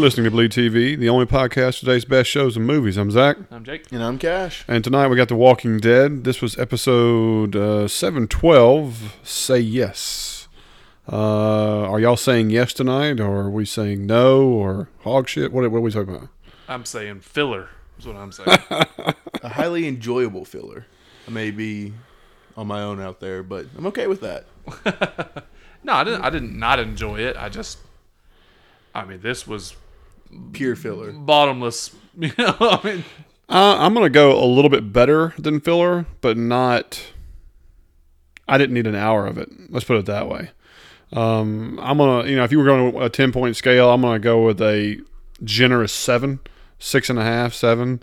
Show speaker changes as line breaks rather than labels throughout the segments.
listening to Bleed TV, the only podcast today's best shows and movies. I'm Zach.
I'm Jake.
And I'm Cash.
And tonight we got The Walking Dead. This was episode uh, 712 Say Yes. Uh, are y'all saying yes tonight, or are we saying no, or hog shit? What, what are we talking about?
I'm saying filler is what I'm saying.
A highly enjoyable filler. I may be on my own out there, but I'm okay with that.
no, I didn't. I did not enjoy it. I just, I mean, this was
Pure filler.
bottomless. You know, I mean,
Uh, I'm going to go a little bit better than filler, but not. I didn't need an hour of it. Let's put it that way. Um, I'm gonna, you know, if you were going to a ten point scale, I'm gonna go with a generous seven, six and a half, seven,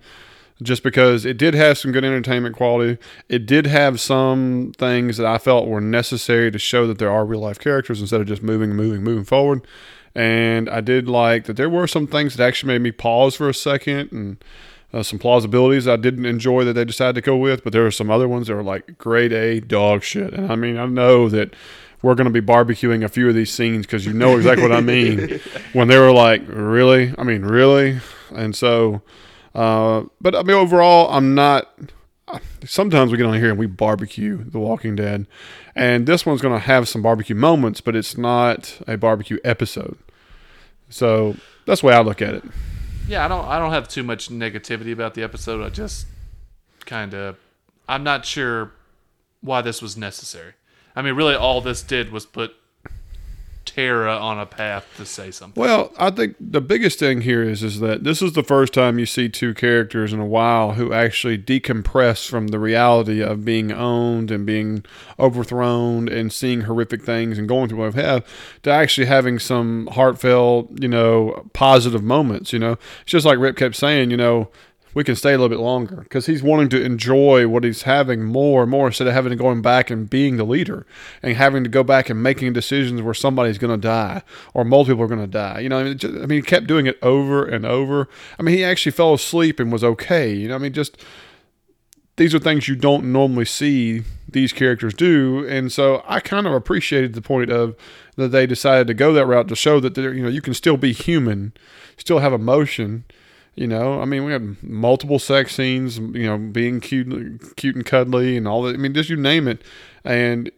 just because it did have some good entertainment quality. It did have some things that I felt were necessary to show that there are real life characters instead of just moving, moving, moving forward. And I did like that there were some things that actually made me pause for a second and uh, some plausibilities I didn't enjoy that they decided to go with, but there were some other ones that were like grade A dog shit. And I mean, I know that we're going to be barbecuing a few of these scenes because you know exactly what I mean when they were like, really? I mean, really? And so, uh, but I mean, overall, I'm not. Sometimes we get on here and we barbecue The Walking Dead, and this one's going to have some barbecue moments, but it's not a barbecue episode. So that's the way I look at it.
yeah, I don't. I don't have too much negativity about the episode. I just kind of, I'm not sure why this was necessary. I mean, really, all this did was put Tara on a path to say something.
Well, I think the biggest thing here is is that this is the first time you see two characters in a while who actually decompress from the reality of being owned and being overthrown and seeing horrific things and going through what I've had to actually having some heartfelt, you know, positive moments. You know, it's just like Rick kept saying, you know. We can stay a little bit longer because he's wanting to enjoy what he's having more and more instead of having to going back and being the leader and having to go back and making decisions where somebody's going to die or multiple are going to die. You know, I mean, just, I mean, he kept doing it over and over. I mean, he actually fell asleep and was okay. You know, I mean, just these are things you don't normally see these characters do, and so I kind of appreciated the point of that they decided to go that route to show that you know you can still be human, still have emotion. You know, I mean, we had multiple sex scenes. You know, being cute, cute and cuddly, and all that. I mean, just you name it, and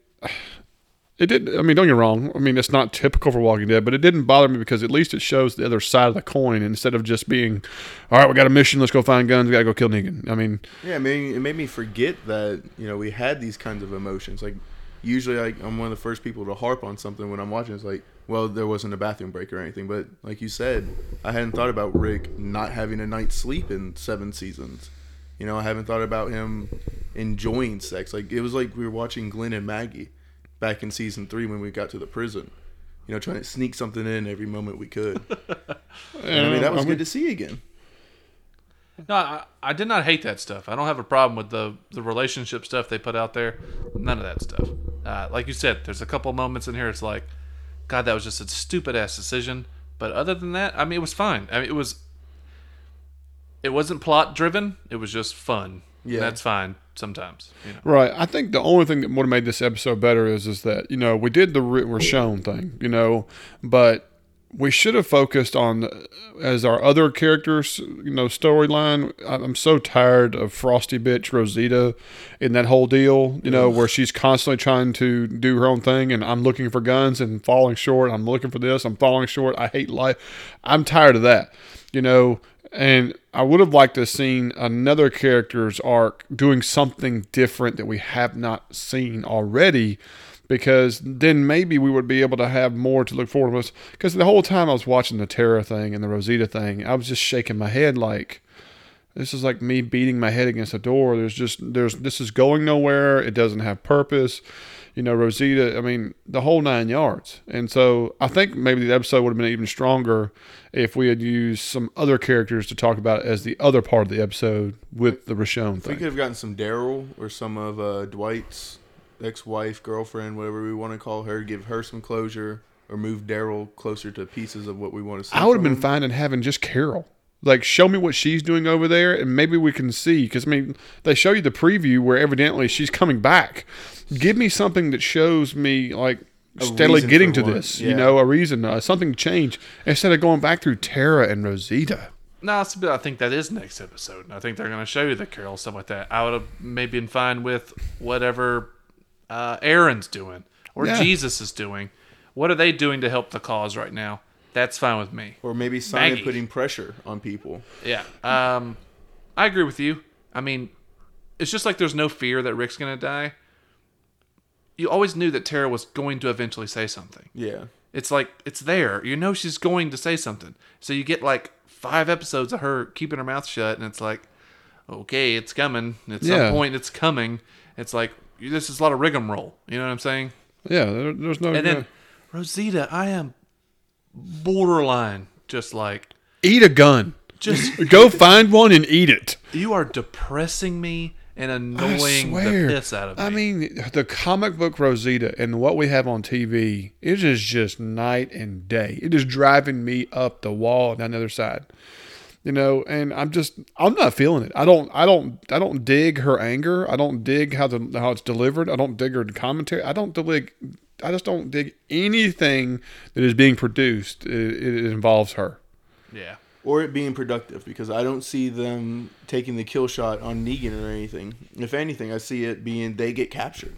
it did. I mean, don't get wrong. I mean, it's not typical for Walking Dead, but it didn't bother me because at least it shows the other side of the coin instead of just being, all right, we got a mission. Let's go find guns. We got to go kill Negan. I mean,
Yeah, I mean, it made me forget that, you know, we had these kinds of emotions. Like, usually like, I'm one of the first people to harp on something when I'm watching. It's like, well, there wasn't a bathroom break or anything. But like you said, I hadn't thought about Rick not having a night's sleep in seven seasons. You know, I haven't thought about him enjoying sex. Like, it was like we were watching Glenn and Maggie back in season three when we got to the prison. You know, trying to sneak something in every moment we could. And I mean, that was good to see again.
No, I, I did not hate that stuff. I don't have a problem with the the relationship stuff they put out there. None of that stuff. Uh, like you said, there's a couple moments in here. It's like, God, that was just a stupid ass decision. But other than that, I mean, it was fine. I mean, it was. It wasn't plot driven. It was just fun.
Yeah.
that's fine sometimes. You know.
Right. I think the only thing that would have made this episode better is is that you know we did the re- we're shown thing, you know, but we should have focused on as our other characters, you know, storyline. I'm so tired of Frosty bitch Rosita in that whole deal, you know, where she's constantly trying to do her own thing, and I'm looking for guns and falling short. I'm looking for this. I'm falling short. I hate life. I'm tired of that, you know. And I would have liked to have seen another character's arc doing something different that we have not seen already, because then maybe we would be able to have more to look forward to. Because the whole time I was watching the Tara thing and the Rosita thing, I was just shaking my head like, this is like me beating my head against a door. There's just there's this is going nowhere. It doesn't have purpose. You know, Rosita. I mean, the whole nine yards. And so I think maybe the episode would have been even stronger if we had used some other characters to talk about as the other part of the episode with the
Richonne
thing.
We could have gotten some Daryl or some of uh, Dwight's ex-wife, girlfriend, whatever we want to call her, give her some closure, or move Daryl closer to pieces of what we want to see.
I would have been
him.
fine in having just Carol. Like, show me what she's doing over there, and maybe we can see. Because I mean, they show you the preview where evidently she's coming back. Give me something that shows me like steadily getting to
one,
this.
yeah.
You know, a reason, uh, something changed instead of going back through Tara and Rosita.
No, it's, I think that is next episode. I think they're going to show you the Carol stuff like that. I would have maybe been fine with whatever uh, Aaron's doing or
Yeah.
Jesus is doing. What are they doing to help the cause right now? That's fine with me.
Or maybe Simon
Maggie.
putting pressure on people.
Yeah. Um, I agree with you. I mean, it's just like there's no fear that Rick's going to die. You always knew that Tara was going to eventually say something.
Yeah.
It's like it's there. You know she's going to say something. So you get like five episodes of her keeping her mouth shut, and it's like, okay, it's coming. At some
Yeah.
point, it's coming. It's like this is a lot of rigmarole. You know what I'm saying?
Yeah, there, there's no.
And then Rosita, I am borderline just like
eat a gun.
just
Go find one and eat it.
you are depressing me and annoying the piss out of me.
I mean, the comic book Rosita and what we have on TV, it is just night and day. It is driving me up the wall down the other side. You know, and I'm just I'm not feeling it. I don't I don't I don't dig her anger. I don't dig how the how it's delivered. I don't dig her commentary. I don't dig I just don't dig anything that is being produced. It, it involves her.
yeah.
Or it being productive because I don't see them taking the kill shot on Negan or anything. If anything, I see it being they get captured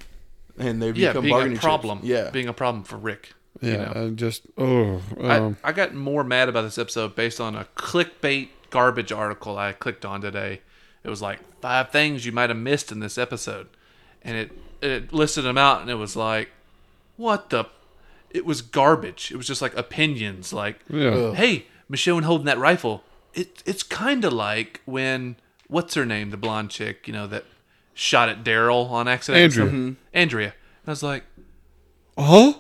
and they
Yeah,
become
being
bargaining
a problem.
chips. Yeah.
being a problem for Rick.
Yeah,
you know?
I just oh um,
I, I got more mad about this episode based on a clickbait garbage article I clicked on today. It was like five things you might have missed in this episode, and it it listed them out, and it was like, what the? It was garbage. It was just like opinions, like,
yeah.
hey, Michonne holding that rifle. It it's kind of like when what's her name, the blonde chick, you know, that shot at Daryl on accident.
Andrea.
So- Andrea. And I was like,
Huh?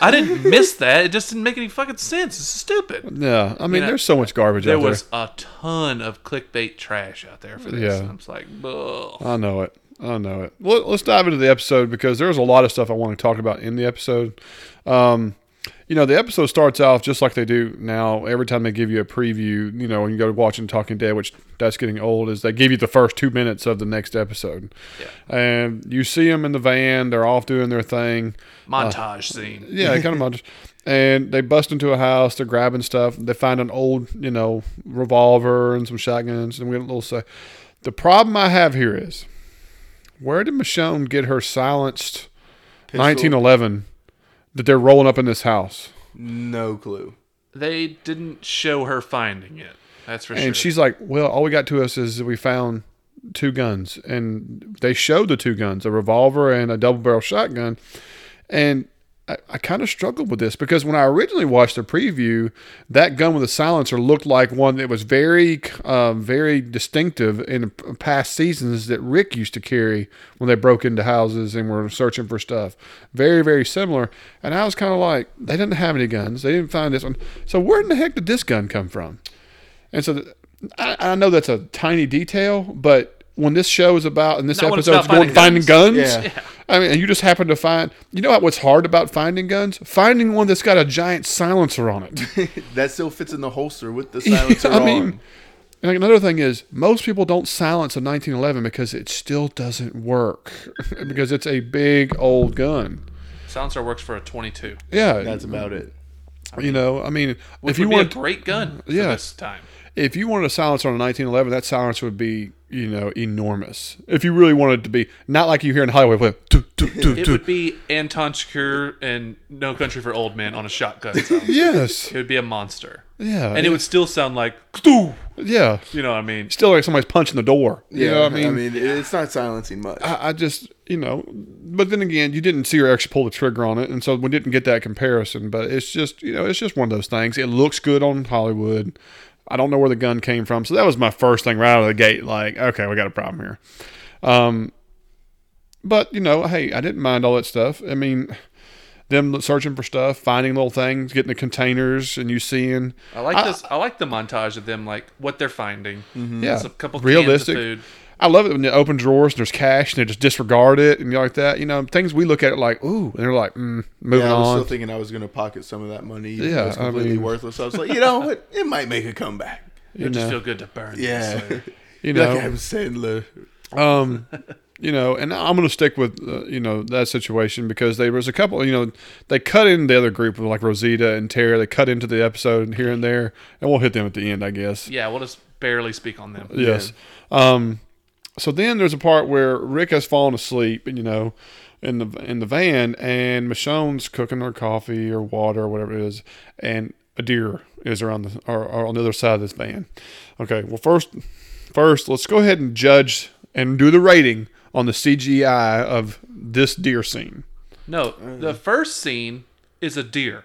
I didn't miss that. It just didn't make any fucking sense. It's stupid.
Yeah, I mean,
know,
there's so much garbage
There
out there.
There was a ton of clickbait trash out there for this.
Yeah.
I'm just like, Ugh.
I know it. I know it. Well, let's dive into the episode because there's a lot of stuff I want to talk about in the episode. Um, you know, the episode starts off just like they do now. Every time they give you a preview, you know, when you go to watching Talking Dead, which that's getting old, is they give you the first two minutes of the next episode.
Yeah.
And you see them in the van. They're off doing their thing.
montage uh, scene.
Yeah, kind of montage. And they bust into a house. They're grabbing stuff. They find an old, you know, revolver and some shotguns. And we get a little say. The problem I have here is, where did Michonne get her silenced
Pistol,
1911 that they're rolling up in this house?
No clue.
They didn't show her finding it. That's for sure.
And she's like, "Well, all we got to us is we found two guns, and they showed the two guns, a revolver and a double barrel shotgun." And I, I kind of struggled with this because when I originally watched the preview, that gun with the silencer looked like one that was very, uh, very distinctive in past seasons that Rick used to carry when they broke into houses and were searching for stuff. Very, very similar. And I was kind of like, they didn't have any guns. They didn't find this one. So where in the heck did this gun come from? And so th- I, I know that's a tiny detail, but when this show is about and this
Not it's
episode is
about
going finding
finding
guns,
guns.
Yeah.
I mean, you just happen to find, you know what's hard about finding guns? Finding one that's got a giant silencer on it.
that still fits in the holster with the silencer on.
I mean,
on.
and another thing is, most people don't silence a 1911 because it still doesn't work because it's a big old gun.
Silencer works for a 22.
Yeah,
That's about it.
you know. I mean,
Which
if you
be
want,
a great gun for
Yeah.
this time.
if you wanted a silencer on a 1911, that silencer would be, you know, enormous. If you really wanted it to be, not like you hear in Hollywood, with doo, doo, doo,
It
doo.
would be Anton Chigurh and No Country for Old Men on a shotgun.
yes,
It would be a monster.
yeah,
And it would still sound like, "Doo."
yeah,
you know what I mean?
still like somebody's punching the door. You
Yeah,
know what I mean?
it's not silencing much.
I, I just, you know, but then again, you didn't see her actually pull the trigger on it, and so we didn't get that comparison. But it's just, you know, it's just one of those things. It looks good on Hollywood. I don't know where the gun came from, so that was my first thing right out of the gate. Like, okay, we got a problem here. Um, but you know, hey, I didn't mind all that stuff. I mean, them searching for stuff, finding little things, getting the containers, and you seeing,
I like this. I like the montage of them, like what they're finding.
yeah,
It's a couple
realistic.
Cans of food.
I love it when they open drawers and there's cash and they just disregard it and like that. You know, things we look at it like, ooh, and they're like, mm, moving
yeah, I was
on.
still thinking I was going to pocket some of that money. even
Yeah,
though it's
I
completely
mean-
worthless. I was like, you know what? It might make a comeback.
you
It just
know,
feel good to burn.
Yeah,
this.
you know,
like
know.
Adam Sandler.
Um, you know, and I'm going to stick with uh, you know that situation because there was a couple, you know, they cut in the other group with like Rosita and Tara. They cut into the episode here and there, and we'll hit them at the end, I guess.
Yeah, we'll just barely speak on them.
Yes. Um, so then there's a part where Rick has fallen asleep, you know, in the in the van, and Michonne's cooking her coffee or water or whatever it is, and a deer is around the or, or on the other side of this van. Okay. Well, first, first let's go ahead and judge and do the rating on the CGI of this deer scene.
No, uh-huh. the first scene is a deer.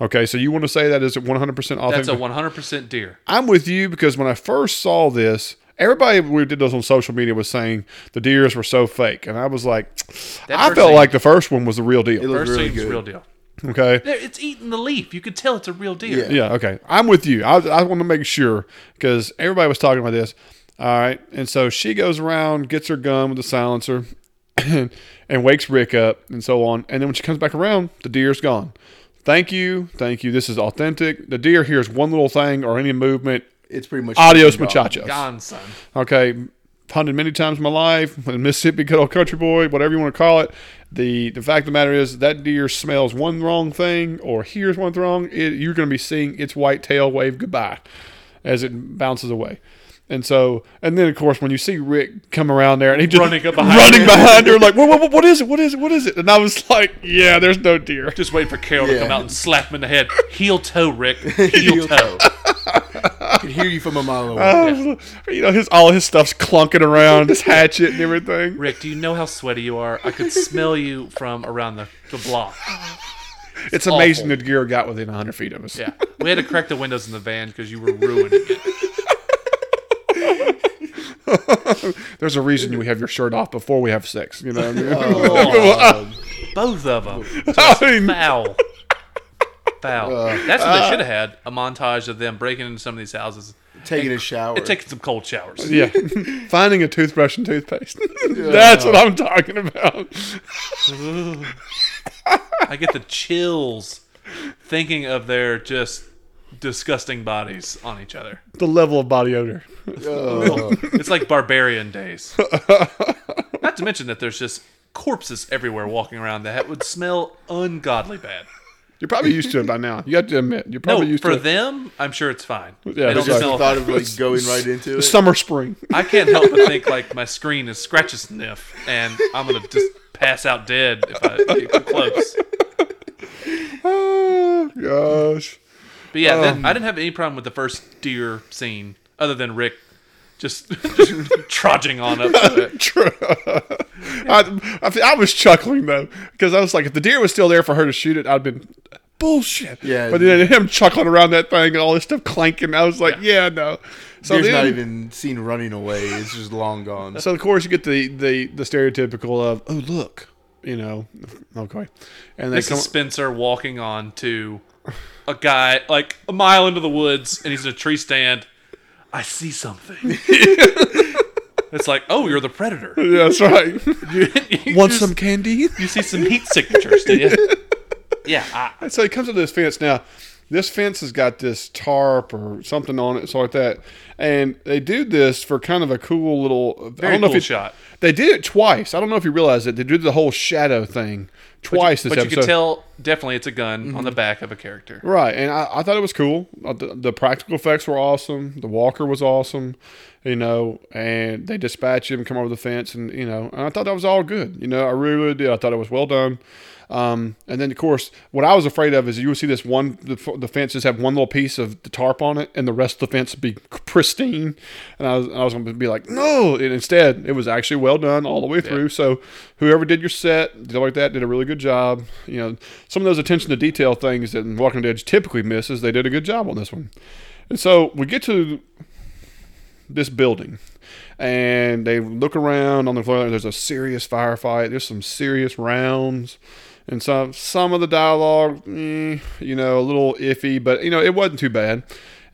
Okay, so you want to say that is 100% authentic?
That's a 100% deer.
I'm with you because when I first saw this, everybody we did this on social media was saying the deers were so fake, and I was like,
That
I felt
scene-
like the first one was the real
It
deal.
looked
First
really
scene's
good.
real deal.
Okay,
It's eating the leaf. You could tell it's a real deer.
Yeah.
yeah, okay, I'm with you. I, I want to make sure because everybody was talking about this. All right, and so she goes around, gets her gun with the silencer, and, and wakes Rick up, and so on. And then when she comes back around, the deer's gone. Thank you, thank you. This is authentic. The deer hears one little thing or any movement.
It's pretty much
Adios,
gone.
muchachos.
Gone, son.
Okay, hunted many times in my life, in Mississippi, good old country boy, whatever you want to call it. The the fact of the matter is that deer smells one wrong thing or hears one wrong, it, you're going to be seeing its white tail wave goodbye as it bounces away. And so, and then of course, when you see Rick come around there and he just
Running up behind
running
her.
behind her, like, what, what, what is it? What is it? What is it? And I was like, yeah, there's no deer.
Just waiting for Carol to come out and slap him in the head. Heel toe, Rick. Heel toe.
I could hear you from a mile away.
I was- uh, You know, his all his stuff's clunking around, his hatchet and everything.
Rick, do you know how sweaty you are? I could smell you from around the, the block.
It's amazing
awful.
the deer got within 100 feet of us.
Yeah. We had to crack the windows in the van because you were ruining it.
There's a reason we have your shirt off before we have sex. You know what I mean?
Oh, both of them.
I mean,
Foul. Foul. Uh, That's what they uh, should have had a montage of them breaking into some of these houses
Taking a shower.
and taking some cold showers.
yeah, finding a toothbrush and toothpaste. That's what I'm talking about.
I get the chills thinking of their just disgusting bodies on each other.
The level of body odor.
Oh.
It's like barbarian days. Not to mention that there's just corpses everywhere walking around that would smell ungodly bad.
You're probably used to it by now. You have to admit, you're probably
No,
used
for
to it.
For them, I'm sure it's fine.
Yeah,
They don't
just
like-
smell
thought of like going right into it.
Summer, spring.
I can't help but think like my screen is scratch a sniff, and I'm gonna just pass out dead if I get too close.
Oh gosh.
But yeah,
Um,
then, I didn't have any problem with the first deer scene, other than Rick just, just trudging on up to it.
True. I, I, I was chuckling though because I was like, if the deer was still there for her to shoot it, I'd been bullshit.
Yeah.
But then him chuckling around that thing and all this stuff clanking, I was like, yeah, no. So
Deer's
then,
not even seen running away. It's just long gone.
So of course you get the the the stereotypical of oh look, you know, okay, and they
This
come.
is Spencer walking on to a guy like a mile into the woods, and he's in a tree stand. I see something. it's like, oh, you're the predator.
Yeah, that's right.
You
Want
just-
some candy?
You see some heat signatures, do you? Yeah, I,
And so he comes to this fence. Now, this fence has got this tarp or something on it, so like that. And they do this for kind of a cool little. I don't know
cool
if it,
shot.
They did it twice. I don't know if you realize it. They did the whole shadow thing twice
but
this
you
episode.
can tell definitely it's a gun on the back of a character.
Right, and I, I thought it was cool. Uh, The, the practical effects were awesome. The walker was awesome, you know. And they dispatch him, come over the fence, and you know. And I thought that was all good. You know, I really, really did. I thought it was well done. Um, and then of course, what I was afraid of is you would see this one the, the fence just have one little piece of the tarp on it, and the rest of the fence would be pristine. And I was I was going to be like, no. And instead, it was actually well done all the way through. So whoever did your set, did like that, did a really good job. You know, some of those attention to detail things that Walking Dead typically misses, they did a good job on this one. And so we get to this building and they look around on the floor. There's a serious firefight. There's some serious rounds, and some some of the dialogue, eh, you know, a little iffy, but you know, it wasn't too bad.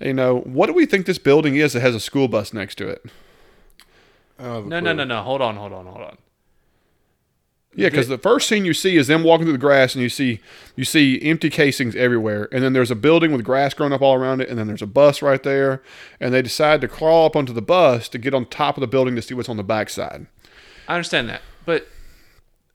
You know, what do we think this building is that has a school bus next to it?
I don't have a
No,
clue.
no, no, no. Hold on, hold on, hold on.
Yeah, because the first scene you see is them walking through the grass, and you see you see empty casings everywhere, and then there's a building with grass growing up all around it, and then there's a bus right there, and they decide to crawl up onto the bus to get on top of the building to see what's on the backside.
I understand that, but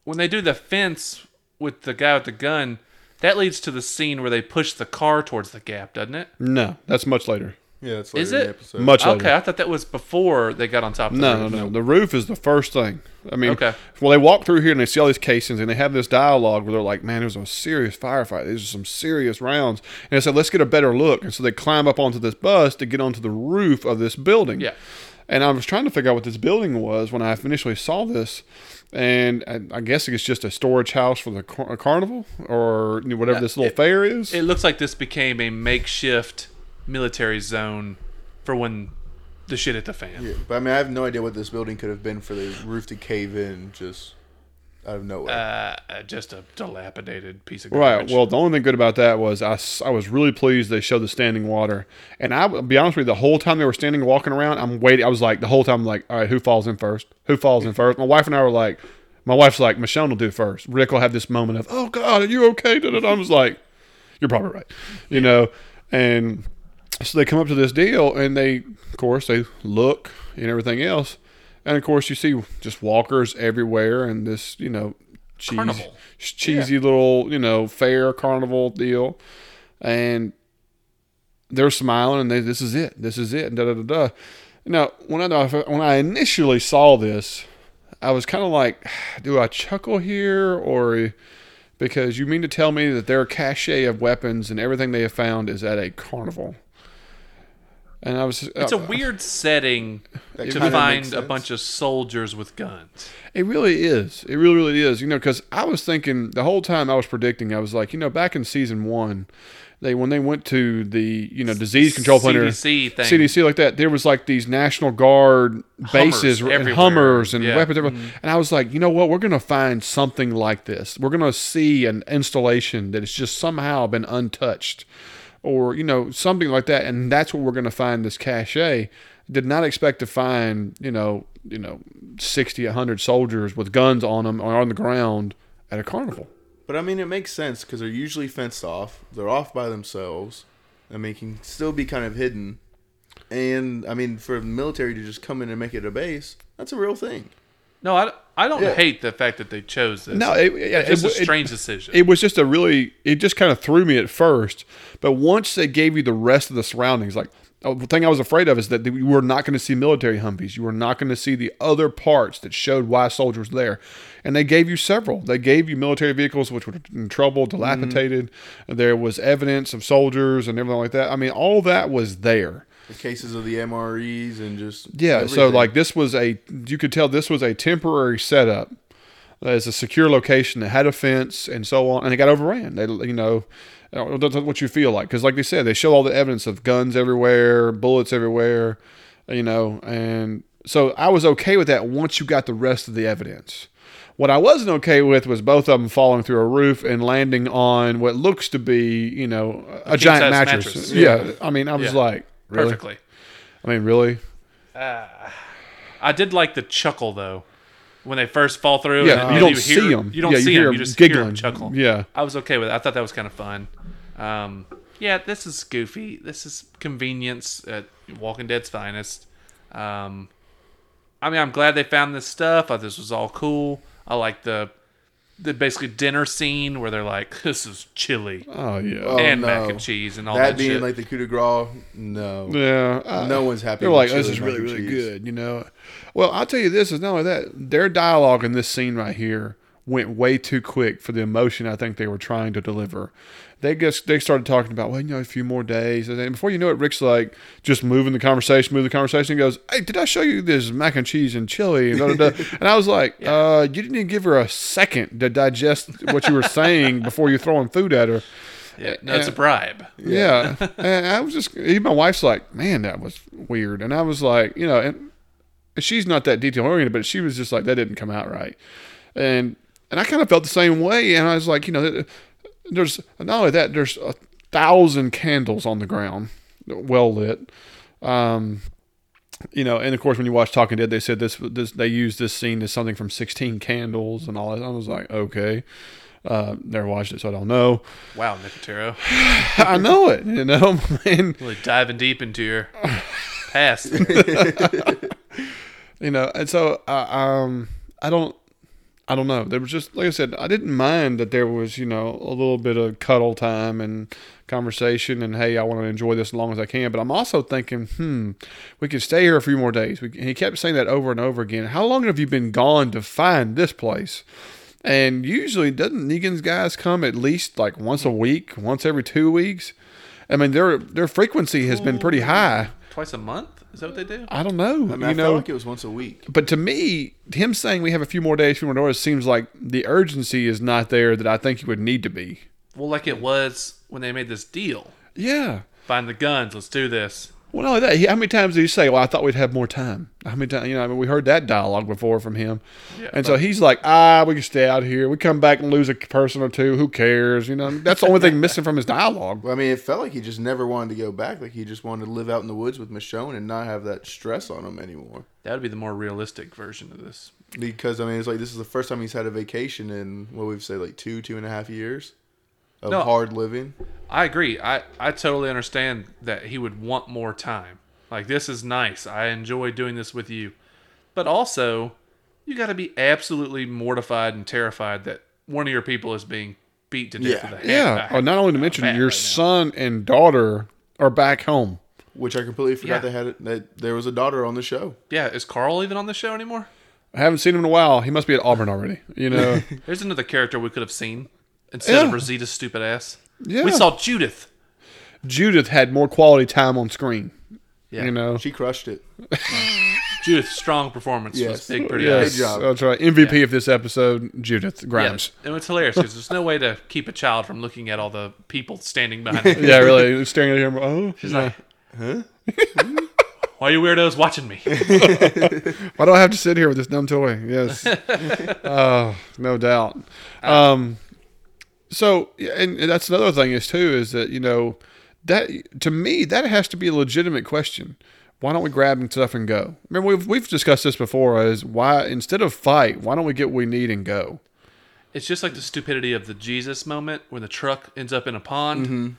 when they do the fence with the guy with the gun, that leads to the scene where they push the car towards the gap, doesn't it?
No, that's much later.
Yeah, that's
Is
later in
it?
the episode.
Much later. Okay.
I thought that was before they got on top of the
No, no,
roof.
no. The roof is the first thing. I mean,
Okay.
well, they walk through here and they see all these casings and they have this dialogue where they're like, man, there's a serious firefight. These are some serious rounds. And they said, let's get a better look. And so they climb up onto this bus to get onto the roof of this building.
Yeah.
And I was trying to figure out what this building was when I initially saw this. And I, I guess it's just a storage house for the car- carnival or whatever
Yeah,
this little
it-
fair is.
It looks like this became a makeshift military zone for when the shit hit the fan.
Yeah, but I mean, I have no idea what this building could have been for the roof to cave in just out of nowhere.
Uh, just a dilapidated piece of
Right. Well, the only thing good about that was I, I was really pleased they showed the standing water. And I, will be honest with you, the whole time they were standing walking around, I'm waiting. I was like, the whole time, I'm like, all right, who falls in first? Who falls in first? My wife and I were like, my wife's like, Michelle will do first. Rick will have this moment of, oh God, are you okay? I was like, you're probably right. You know, and so they come up to this deal and they, of course, they look and everything else. And of course, you see just walkers everywhere and this, you know, cheese, cheesy little, you know, fair carnival deal. And they're smiling and they, this is it. This is it. And da da da da. Now, when I when I initially saw this, I was kind of like, do I chuckle here or because you mean to tell me that their cache of weapons and everything they have found is at a carnival? And I was
it's a
uh,
weird setting to find a bunch of soldiers with guns.
It really is. It really, really is. You know, because I was thinking the whole time I was predicting, I was like, you know, back in season one, they when they went to the you know disease control or
CDC thing.
CDC like that, there was like these National Guard bases and. Hummers and
Yeah. Mm-hmm.
weapons, and I was like, you know what, we're gonna find something like this. We're gonna see an installation that has just somehow been untouched, or you know something like that, and that's what we're gonna find this cache. Did not expect to find you know you know 60, 100 soldiers with guns on them or on the ground at a carnival.
But I mean, it makes sense because they're usually fenced off. They're off by themselves. I mean, can still be kind of hidden. And I mean, for the military to just come in and make it a base, that's a real thing.
No, I, I don't
Yeah.
hate the fact that they chose this.
No, it, yeah,
it's
it-
a strange decision.
it was just a really it just kind of threw me at first but once they gave you the rest of the surroundings like oh, the thing i was afraid of is that you were not going to see military humvees. You were not going to see the other parts that showed why soldiers were there. And they gave you several. They gave you military vehicles which were in trouble mm-hmm. dilapidated. There was evidence of soldiers and everything like that. I mean all that was there
The cases of the MREs and just
yeah, so like this was a you could tell this was a temporary setup as a secure location that had a fence and so on, and it got overran. They, you know, uh, that's what you feel like because, like they said, they show all the evidence of guns everywhere, bullets everywhere, you know, and so I was okay with that once you got the rest of the evidence. What I wasn't okay with was both of them falling through a roof and landing on what looks to be, you know, a, giant
king-size
mattress.
mattress.
Yeah. I mean, I was
Yeah.
like, really?
Perfectly.
I mean, really?
I did like the chuckle though when they first fall through.
Yeah,
and
you don't
hear-
them.
You don't
Yeah,
see
hear
them.
'em
You just hear
giggling.
them chuckle.
Yeah.
I was okay with it. I thought that was kind of fun. Um, yeah, this is goofy. This is convenience at Walking Dead's finest. Um, I mean, I'm glad they found this stuff. I thought this was all cool. I like the the basically dinner scene where they're like, "This is chili
Oh yeah.
Oh,
and
no.
mac and cheese and all
that
that,
being
shit."
like the coup de grace, no.
Yeah, uh,
No one's happy
They were
with
like, "This is really, really
cheese."
good," you know. Well, I'll tell you this: is not only that their dialogue in this scene right here went way too quick for the emotion I think they were trying to deliver. They just they started talking about, well, you know, a few more days, and then before you know it, Rick's like just moving the conversation, moving the conversation. He goes, "Hey, did I show you this mac and cheese and chili?" And, da, da, da. and I was like, uh, "You didn't even give her a second to digest what you were saying before you're throwing food at her."
yeah, no, it's a bribe.
Yeah. and I was just, even my wife's like, man, that was weird. And I was like, you know, and she's not that detail oriented, but she was just like, that didn't come out right. And, and I kind of felt the same way. And I was like, you know, there's not only that, there's a thousand candles on the ground, well lit. Um, you know, and of course, when you watch Talking Dead, they said this, this they used this scene as something from 16 Candles and all that. I was like, okay. Uh, never watched it, so I don't know.
Wow, Nicotero,
I know it, you know, and
really diving deep into your past.
you know, and so uh, um, I don't. I don't know. There was just like I said, I didn't mind that there was, you know, a little bit of cuddle time and conversation and hey, I want to enjoy this as long as I can. But I'm also thinking, hmm, we could stay here a few more days. We, he kept saying that over and over again. How long have you been gone to find this place? And usually, doesn't Negan's guys come at least like once a week, once every two weeks? I mean, their their frequency has been pretty high.
Twice a month? Is that what they do?
I don't know.
I mean,
you
I
know,
felt like it was once a week.
but to me, him saying we have a few more days, few more doors seems like the urgency is not there that I think it would need to be.
Well, like it was when they made this deal.
Yeah.
Find the guns. Let's do this.
Well, not only that, he, how many times did he say, "Well, I thought we'd have more time"? How many times? You know, I mean, we heard that dialogue before from him, and so he's like, "Ah, we can stay out here. We come back and lose a person or two. Who cares?" You know, that's the only thing missing from his dialogue.
Well, I mean, it felt like he just never wanted to go back. Like he just wanted to live out in the woods with Michonne and not have that stress on him anymore.
That would be the more realistic version of this.
Because I mean, it's like this is the first time he's had a vacation in what we've say like two, two and a half years of
No.
hard living.
I agree. I, I totally understand that he would want more time. Like, this is nice. I enjoy doing this with you. But also, you got to be absolutely mortified and terrified that one of your people is being beat to death
Yeah.
with a hat.
Yeah. Oh, not only to mention your
right now.
son and daughter are back home.
Which I completely forgot
Yeah.
they had it, that there was a daughter on the show.
Yeah, is Carl even on the show anymore?
I haven't seen him in a while. He must be at Auburn already. You know.
There's another character we could have seen instead of Rosita's stupid ass.
Yeah.
We saw Judith.
Judith had more quality time on screen.
Yeah.
You know.
She crushed it.
Judith, strong performance. Was
Yes.
big, pretty
Yes,
ass.
Great job.
that's right. MVP of this episode, Judith
Yeah,
Grimes.
and it's hilarious because there's no way to keep a child from looking at all the people standing behind him.
Yeah, really staring at him. Oh,
She's like, huh? Why are you weirdos watching me?
Why do I have to sit here with this dumb toy? Yes. oh, no doubt. Um, so, and, and that's another thing is too is that you know that to me that has to be a legitimate question. Why don't we grab and stuff and go? Remember we've we've discussed this before. Is why instead of fight, why don't we get what we need and go?
It's just like the stupidity of the Jesus moment when the truck ends up in a pond.
Mm-hmm.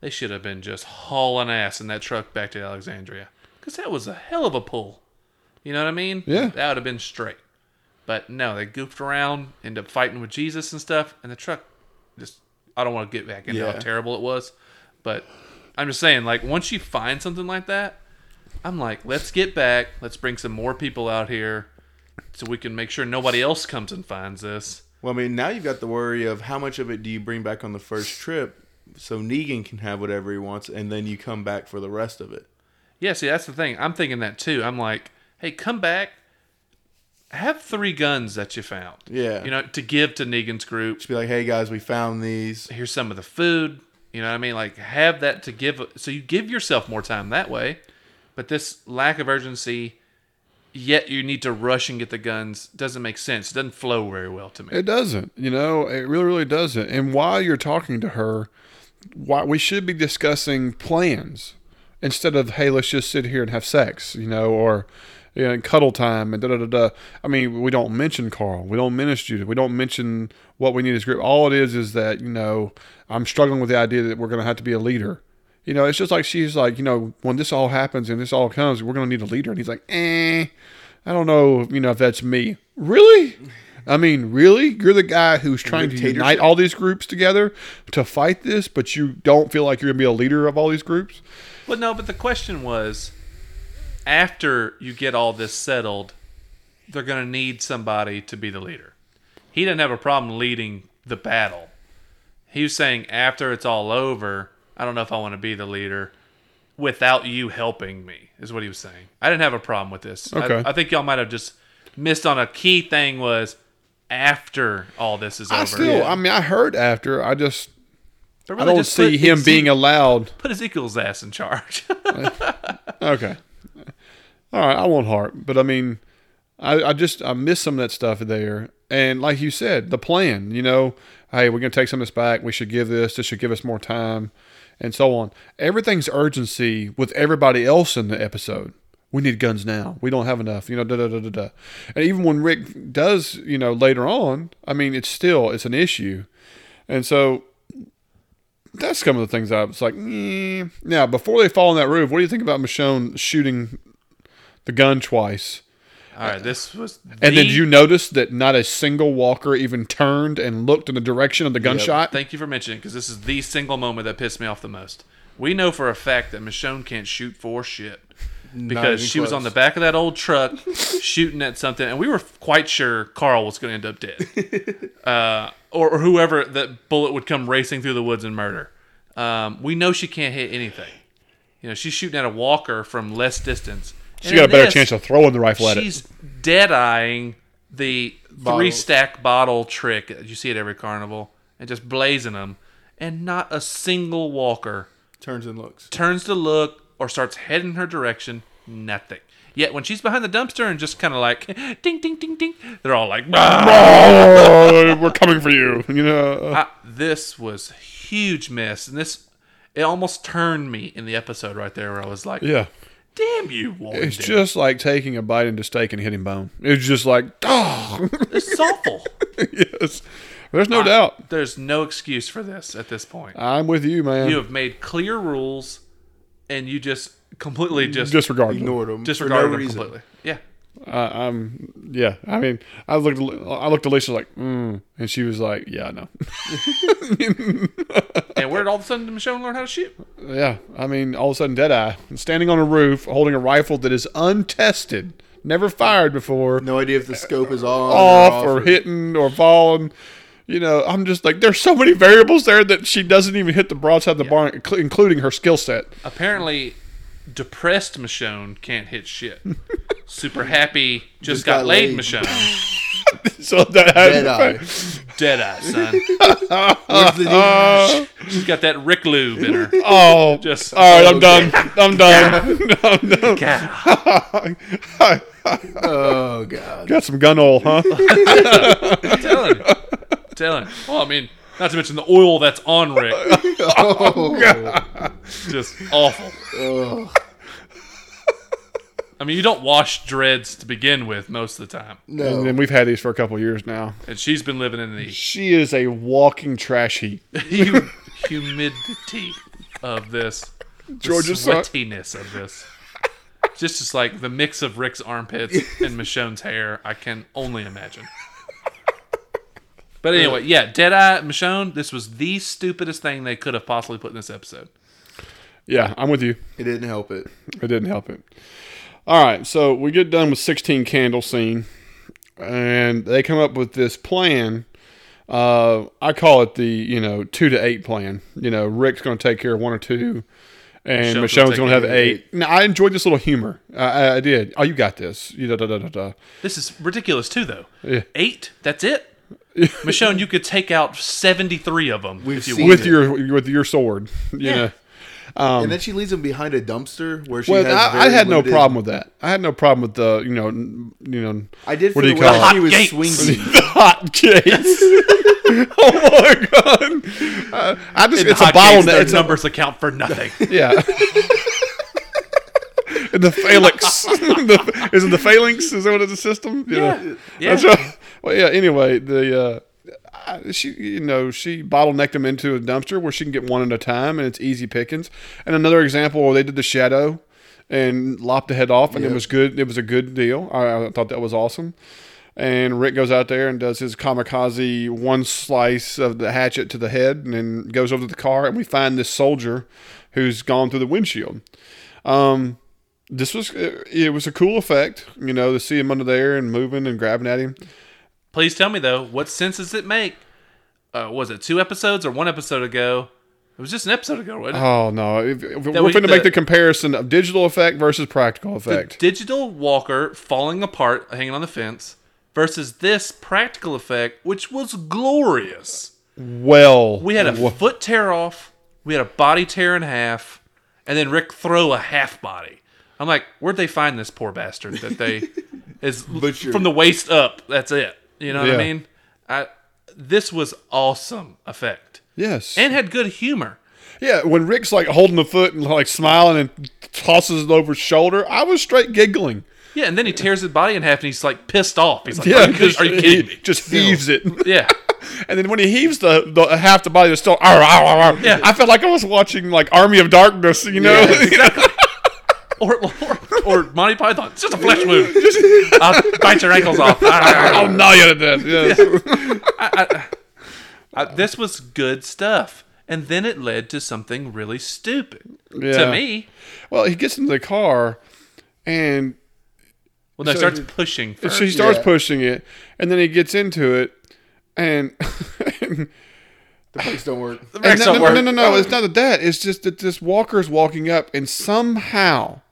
They should have been just hauling ass in that truck back to Alexandria because that was a hell of a pull. You know what I mean?
Yeah.
That would have been straight. But no, they goofed around, end up fighting with Jesus and stuff, and the truck just. I don't want to get back into
Yeah.
how terrible it was, but I'm just saying, like, once you find something like that, I'm like, let's get back. Let's bring some more people out here so we can make sure nobody else comes and finds this.
Well, I mean, now you've got the worry of how much of it do you bring back on the first trip so Negan can have whatever he wants and then you come back for the rest of it.
Yeah, see, that's the thing. I'm thinking that too. I'm like, hey, come back. Have three guns that you found.
Yeah.
You know, to give to Negan's group.
Just be like, hey guys, we found these.
Here's some of the food. You know what I mean? Like, have that to give. So you give yourself more time that way. But this lack of urgency, yet you need to rush and get the guns, doesn't make sense. It doesn't flow very well to me.
It doesn't. You know, it really, really doesn't. And while you're talking to her, why we should be discussing plans instead of hey, let's just sit here and have sex, you know, or you know, cuddle time and da da da da. I mean, we don't mention Carl. We don't mention Judith. We don't mention what we need as a group. All it is is that you know, I'm struggling with the idea that we're going to have to be a leader. You know, it's just like she's like, you know, when this all happens and this all comes, we're going to need a leader. And he's like, eh, I don't know, you know, if that's me. Really? I mean, really? You're the guy who's trying to unite all these groups together to fight this, but you don't feel like you're going to be a leader of all these groups?
Well, no, but the question was after you get all this settled, they're going to need somebody to be the leader. He didn't have a problem leading the battle. He was saying after it's all over, I don't know if I want to be the leader without you helping me, is what he was saying. I didn't have a problem with this. I-
Okay.
I, think y'all might have just missed on a key thing was after all this is over.
I
over.
still, I mean, I heard after. I just,
But
I don't
just
see him
Eze-
being allowed.
Put Ezekiel's ass in charge.
Okay. All right, I won't harp, but I mean, I, I just I miss some of that stuff there. And like you said, the plan, you know, hey, we're gonna take some of this back. We should give this. This should give us more time, and so on. Everything's urgency with everybody else in the episode. We need guns now. We don't have enough. You know, da da da da da. And even when Rick does, you know, later on, I mean, it's still it's an issue, and so that's some of the things I was like, eh. now before they fall on that roof, what do you think about Michonne shooting the gun twice?
All right, this was.
And
the-
then you notice that not a single walker even turned and looked in the direction of the gunshot.
Thank you for mentioning because this is the single moment that pissed me off the most. We know for a fact that Michonne can't shoot for shit because
even
she was on the back of that old truck shooting at something, and we were quite sure Carl was going to end up dead, uh, or, or whoever that bullet would come racing through the woods and murder. Um, we know she can't hit anything. You know, she's shooting at a walker from less distance.
She got a better chance of throwing the rifle at it.
She's dead eyeing the three stack bottle trick that you see at every carnival and just blazing them, and not a single walker
Turns and looks.
turns to look or starts heading her direction. Nothing. Yet when she's behind the dumpster and just kind of like ding ding ding ding, they're all like,
oh, we're coming for you. You know. Uh.
I- this was huge mess, and this it almost turned me in the episode right there where I was like,
yeah.
"Damn you, Warren!"
It's just like taking a bite into steak and hitting bone. It's just like, oh,
it's awful.
yes. There's no doubt.
There's no excuse for this at this point.
I'm with you, man.
you have made clear rules, and you just completely just
Disregard them.
Ignored them.
disregarded
no
them
reason.
completely. Yeah,
I, I'm, yeah. I mean, I looked, I looked at Alicia like, mm, and she was like, yeah, I know.
and where did all of a sudden Michonne learn how to shoot?
yeah. I mean, all of a sudden, Deadeye, standing on a roof, holding a rifle that is untested, never fired before,
No idea if the scope is on
off
or,
or
off
hitting or falling. You know, I'm just like, there's so many variables there that she doesn't even hit the broadside of the barn, including her skill set.
Apparently, depressed Michonne can't hit shit. Super happy, just,
Just
got,
got
laid,
laid.
So
Michonne.
that
Dead eye.
Dead eye, son.
Where's the
She's got that Rick Lube in her.
Oh,
Just
all right, I'm done. I'm done. I'm done.
God,
Oh god.
Got some gun oil, huh?
I'm telling telling. Well, I mean, not to mention the oil that's on Rick.
Oh, God.
Just awful.
oh,
I mean, you don't wash dreads to begin with most of the time.
And
no.
then we've had these for a couple of years now.
And she's been living in the
She is a walking trash heap.
hu- humidity of this. The
Georgia's son.
sweatiness of this. Just just like the mix of Rick's armpits and Michonne's hair, I can only imagine. But anyway, yeah, Deadeye, Michonne, this was the stupidest thing they could have possibly put in this episode.
Yeah, I'm with you.
It didn't help it.
It didn't help it. All right, so we get done with 16 candle scene, and they come up with this plan. Uh, I call it the you know two to eight plan. You know, Rick's going to take care of one or two, and
Michelle's
Michelle's
gonna
have
take
eight. Now, I enjoyed this little humor. I, I, I did. Oh, you got this. You da da da da da.
This is ridiculous too, though.
Yeah.
Eight, that's it. Michonne, you could take out seventy-three of them
We've
if you
seen
want.
With your with your sword, you
Yeah.
know.
And then she leaves him behind a dumpster where she
Well,
has
I, I
very
had no problem with that. I had no problem with the you know n- you know
I did
What do you call it?
she was
Hot gates.
swinging.
the hot case. oh my god! Uh, I just
In the
it's a
hot case,
bottleneck.
their
It's a,
numbers account for nothing.
yeah. In the phalanx. the, is it the phalanx? Is that what it's a system? You
Yeah.
know?
Yeah.
That's right. Well, yeah. Anyway, the uh, I- she you know she bottlenecked them into a dumpster where she can get one at a time and it's easy pickings. And another example where they did the shadow and lopped the head off and it was good. It was a good deal. I, I thought that was awesome. And Rick goes out there and does his kamikaze one slice of the hatchet to the head and then goes over to the car and we find this soldier who's gone through the windshield. Um, this was it, it was a cool effect, you know, to see him under there and moving and grabbing at him.
Please tell me though, what sense does it make? Uh, was it two episodes or one episode ago? It was just an episode ago, wasn't it?
Oh no, if, if we're
we-
going to make
the-
comparison of digital effect versus practical effect.
digital walker falling apart, hanging on the fence, versus this practical effect, which was glorious.
well,
We had a foot tear off, we had a body tear in half, and then Rick throw a half body. I'm like, where'd they find this poor bastard that they is from the waist up? That's it. You know what
Yeah.
I mean? I this was awesome effect
yes,
and had good humor.
yeah. When Rick's like holding the foot and like smiling and tosses it over his shoulder, I was straight giggling.
Yeah, and then he tears his body in half and he's like pissed off. He's like,
Yeah,
are, you,
just,
are you kidding me?
just heaves it.
Yeah.
And then when he heaves the, the half the body, it's still. "Arr, arr, arr, arr."
Yeah.
I felt like I was watching like Army of Darkness, you know.
Yeah, exactly. Or, or or Monty Python. It's just a flesh wound. I'll bite your ankles off.
I'll gnaw you to death. Yes.
Uh, this was good stuff. And then it led to something really stupid.
Yeah.
To me.
Well, he gets into the car, and
Well, no,
So
starts
he-
pushing
so he starts
Yeah.
pushing it, and then he gets into it, and.
The brakes don't work.
And
brakes
no,
don't
no,
work.
no, no, no, It's not that. It's just that this walker's walking up and somehow,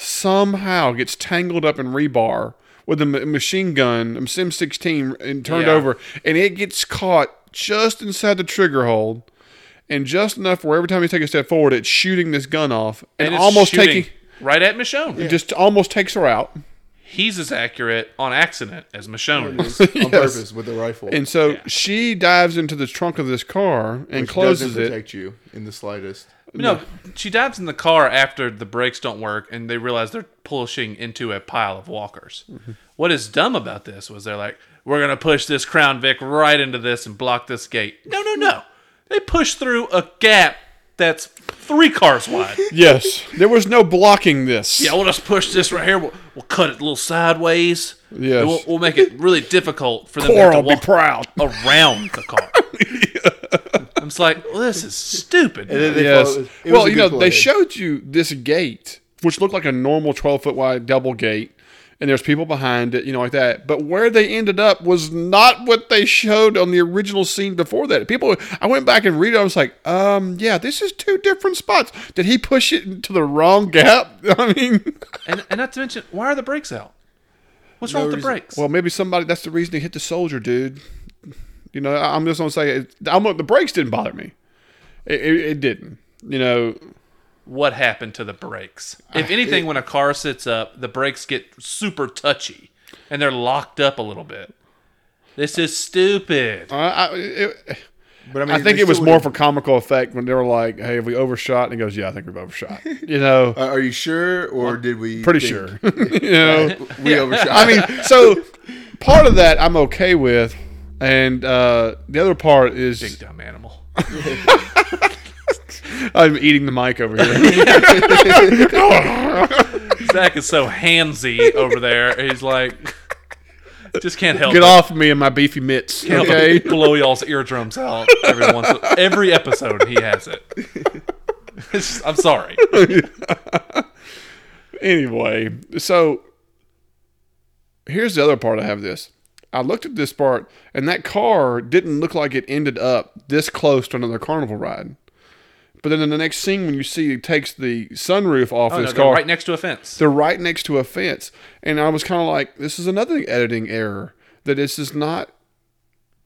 somehow gets tangled up in rebar with a machine gun, a Sim 16, and turned
Yeah.
over, and it gets caught just inside the trigger hold, and just enough where every time you take a step forward, it's shooting this gun off and,
and it's
almost taking,
right at Michonne.
just almost takes her out.
He's as accurate on accident as Michonne is.
on purpose with the rifle.
And so
Yeah.
she dives into the trunk of this car and
which
closes
doesn't
it.
protect you in the slightest.
No, she dives in the car after the brakes don't work and they realize they're pushing into a pile of walkers. What is dumb about this was they're like, we're going to push this Crown Vic right into this and block this gate. No, no, no. They push through a gap that's three cars wide.
Yes, there was no blocking this.
Yeah, we'll just push this right here. We'll, we'll cut it a little sideways.
Yes.
We'll, we'll make it really difficult for them to have
Coral,
to
be
walk
proud.
around the car. I'm just like, well, this is stupid.
And then they
yes.
it was
well,
a
you
good
know, they showed you this gate, which looked like a normal 12 foot wide double gate, and there's people behind it, you know, like that. But where they ended up was not what they showed on the original scene before that. People, I went back and read it. I was like, um, yeah, this is two different spots. Did he push it into the wrong gap? I mean,
And, and not to mention, why are the brakes out? What's wrong
No
with the brakes?
well, maybe somebody. That's the reason he hit the soldier, dude. You know, I- I'm just gonna say, it, I'm, the brakes didn't bother me. It, it, it didn't. You know,
what happened to the brakes? If anything, when a car sits up, the brakes get super touchy and they're locked up a little bit. This is stupid.
I, I, it,
But I mean,
I think it was more
would've-
for comical effect when they were like, "Hey, have we overshot?" And he goes, "Yeah, I think we've overshot." You know,
Uh, are you sure, or did we?
pretty
think
sure. you know,
we overshot.
I mean, so part of that I'm okay with, and uh, the other part is
Big dumb animal.
I'm eating the mic over here.
Zach is so handsy over there. He's like, just can't help it.
Get
it.
off of me and my beefy mitts.
Can't
Okay.
blow y'all's eardrums out every once. Every episode he has it. Just- I'm sorry.
anyway, so here's the other part I have this. I looked at this part, and that car didn't look like it ended up this close to another carnival ride. But then in the next scene, when you see it takes the sunroof off
Oh,
this
they're
car,
right next to a fence.
they're right next to a fence. And I was kind of like, this is another editing error that this is not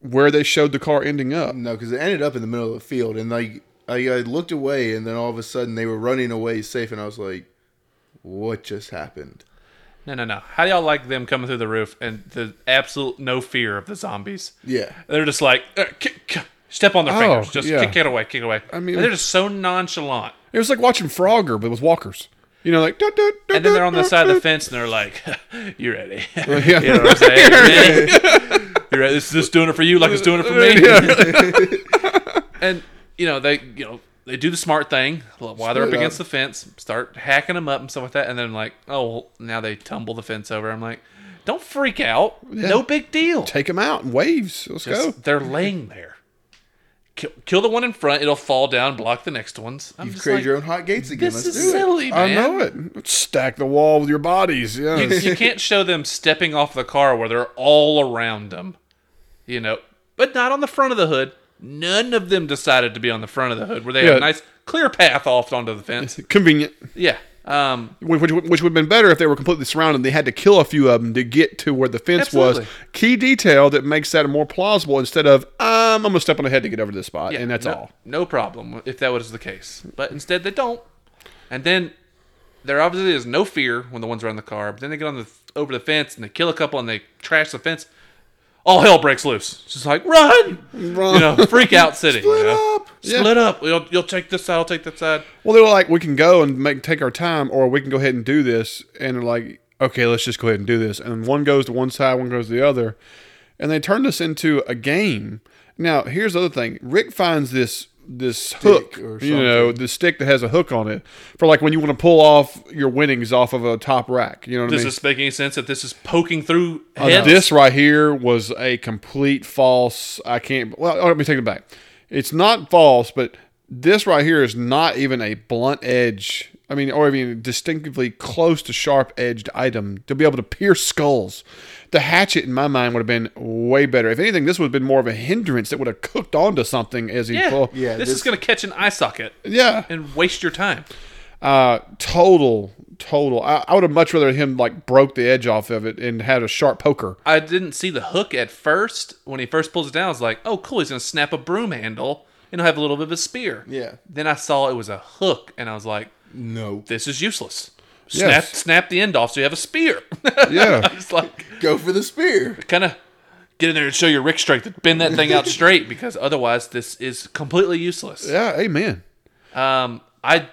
where they showed the car ending up.
no, because it ended up in the middle of the field, and like I, I looked away, and then all of a sudden they were running away safe, and I was like, "What just happened?"
No, no, no. How do y'all like them coming through the roof and the absolute no fear of the zombies?
Yeah,
They're just like, uh, kick, kick, step on their
Oh,
fingers. Just
yeah.
kick it away, kick it away. I
mean-
mean, they're just so nonchalant.
It was like watching Frogger, but with walkers. You know, like.
And then they're on the side of the fence and they're like, you ready?
Yeah.
you know what I'm saying? You ready? You ready? Is this doing it for you like it's doing it for me? and, you know, they, you know, they do the smart thing while they're up
Split
against the fence, start hacking them up and stuff like that. And then, like, oh, well, now they tumble the fence over. I'm like, don't freak out. No big deal.
Take them out in waves. Let's
Just-
go.
They're laying there. Kill, kill the one in front. It'll fall down, block the next ones. I'm
you've created
like,
your own hot gates again.
this
Let's
is
do it.
silly,
I know it. Stack the wall with your bodies.
You, you can't show them stepping off the car where they're all around them, you know, but not on the front of the hood. None of them decided to be on the front of the hood where they
Yeah.
have a nice clear path off onto the fence.
Convenient.
Yeah. Um,
Which, which, which would have been better if they were completely surrounded. They had to kill a few of them to get to where the fence was.
Absolutely.
Key detail that makes that more plausible instead of um, I'm gonna step on the head to get over to this spot,
yeah,
and that's
no,
all.
No problem if that was the case. But instead they don't. And then there obviously is no fear when the ones around the car. But then they get on the over the fence and they kill a couple and they trash the fence. All hell breaks loose. It's just like run,
Run.
you know, freak out city.
Split
you know?
up.
Yeah.
Split up. You'll, you'll take this side. I'll take that side.
Well, they were like, we can go and make take our time, or we can go ahead and do this. And they're like, okay, let's just go ahead and do this. And one goes to one side, one goes to the other, and they turned this into a game. Now, here's the other thing: Rick finds this this hook,
or
you know, the stick that has a hook on it for like when you want to pull off your winnings off of a top rack. You know what I
Does
mean?
this make any sense that this is poking through
Uh, this right here was a complete false. I can't. Well, oh, let me take it back. It's not false, but this right here is not even a blunt edge. I mean, or even distinctively close to sharp edged item to be able to pierce skulls. The hatchet, in my mind, would have been way better. If anything, this would have been more of a hindrance that would have cooked onto something as he
yeah,
pulled.
Yeah,
this,
this-
is going to catch an eye socket
Yeah.
and waste your time.
Uh, total, total. I, I would have much rather him like broke the edge off of it and had a sharp poker.
I didn't see the hook at first. When he first pulls it down, I was like, oh, cool. He's going to snap a broom handle and he'll have a little bit of a spear.
Yeah.
Then I saw it was a hook and I was like,
No.
this is useless. Snap,
Yes.
snap the end off so you have a spear.
Yeah.
It's like,
Go for the spear.
kind of get in there and show your Rick strength and bend that thing out straight because otherwise this is completely useless.
Yeah. Amen.
Um, I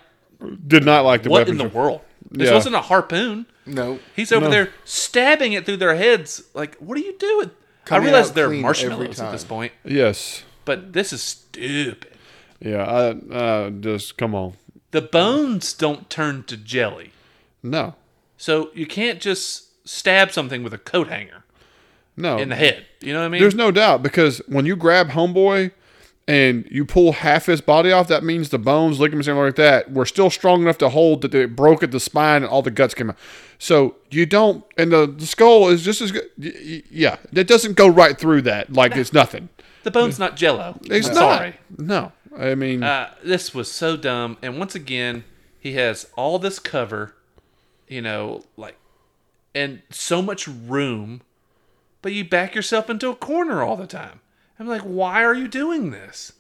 Did not like the
what in the world? This
Yeah.
wasn't a harpoon.
No.
He's over
No.
there stabbing it through their heads. Like, what are you doing?
Coming
I realize they're marshmallows at this point,
Yes.
but this is stupid.
Yeah. I uh, just come on.
The bones don't turn to jelly,
No.
so you can't just stab something with a coat hanger
No.
in the head. You know what I mean?
There's no doubt because when you grab homeboy and you pull half his body off, that means the bones, ligaments, and everything like that were still strong enough to hold that it broke at the spine and all the guts came out. So you don't, and the, the skull is just as good. Yeah, it doesn't go right through that like it's nothing.
the bone's not jello.
It's
I'm
not.
sorry.
No, I mean,
Uh, this was so dumb. And once again, he has all this cover, you know, like, and so much room, but you back yourself into a corner all the time. I'm like, why are you doing this?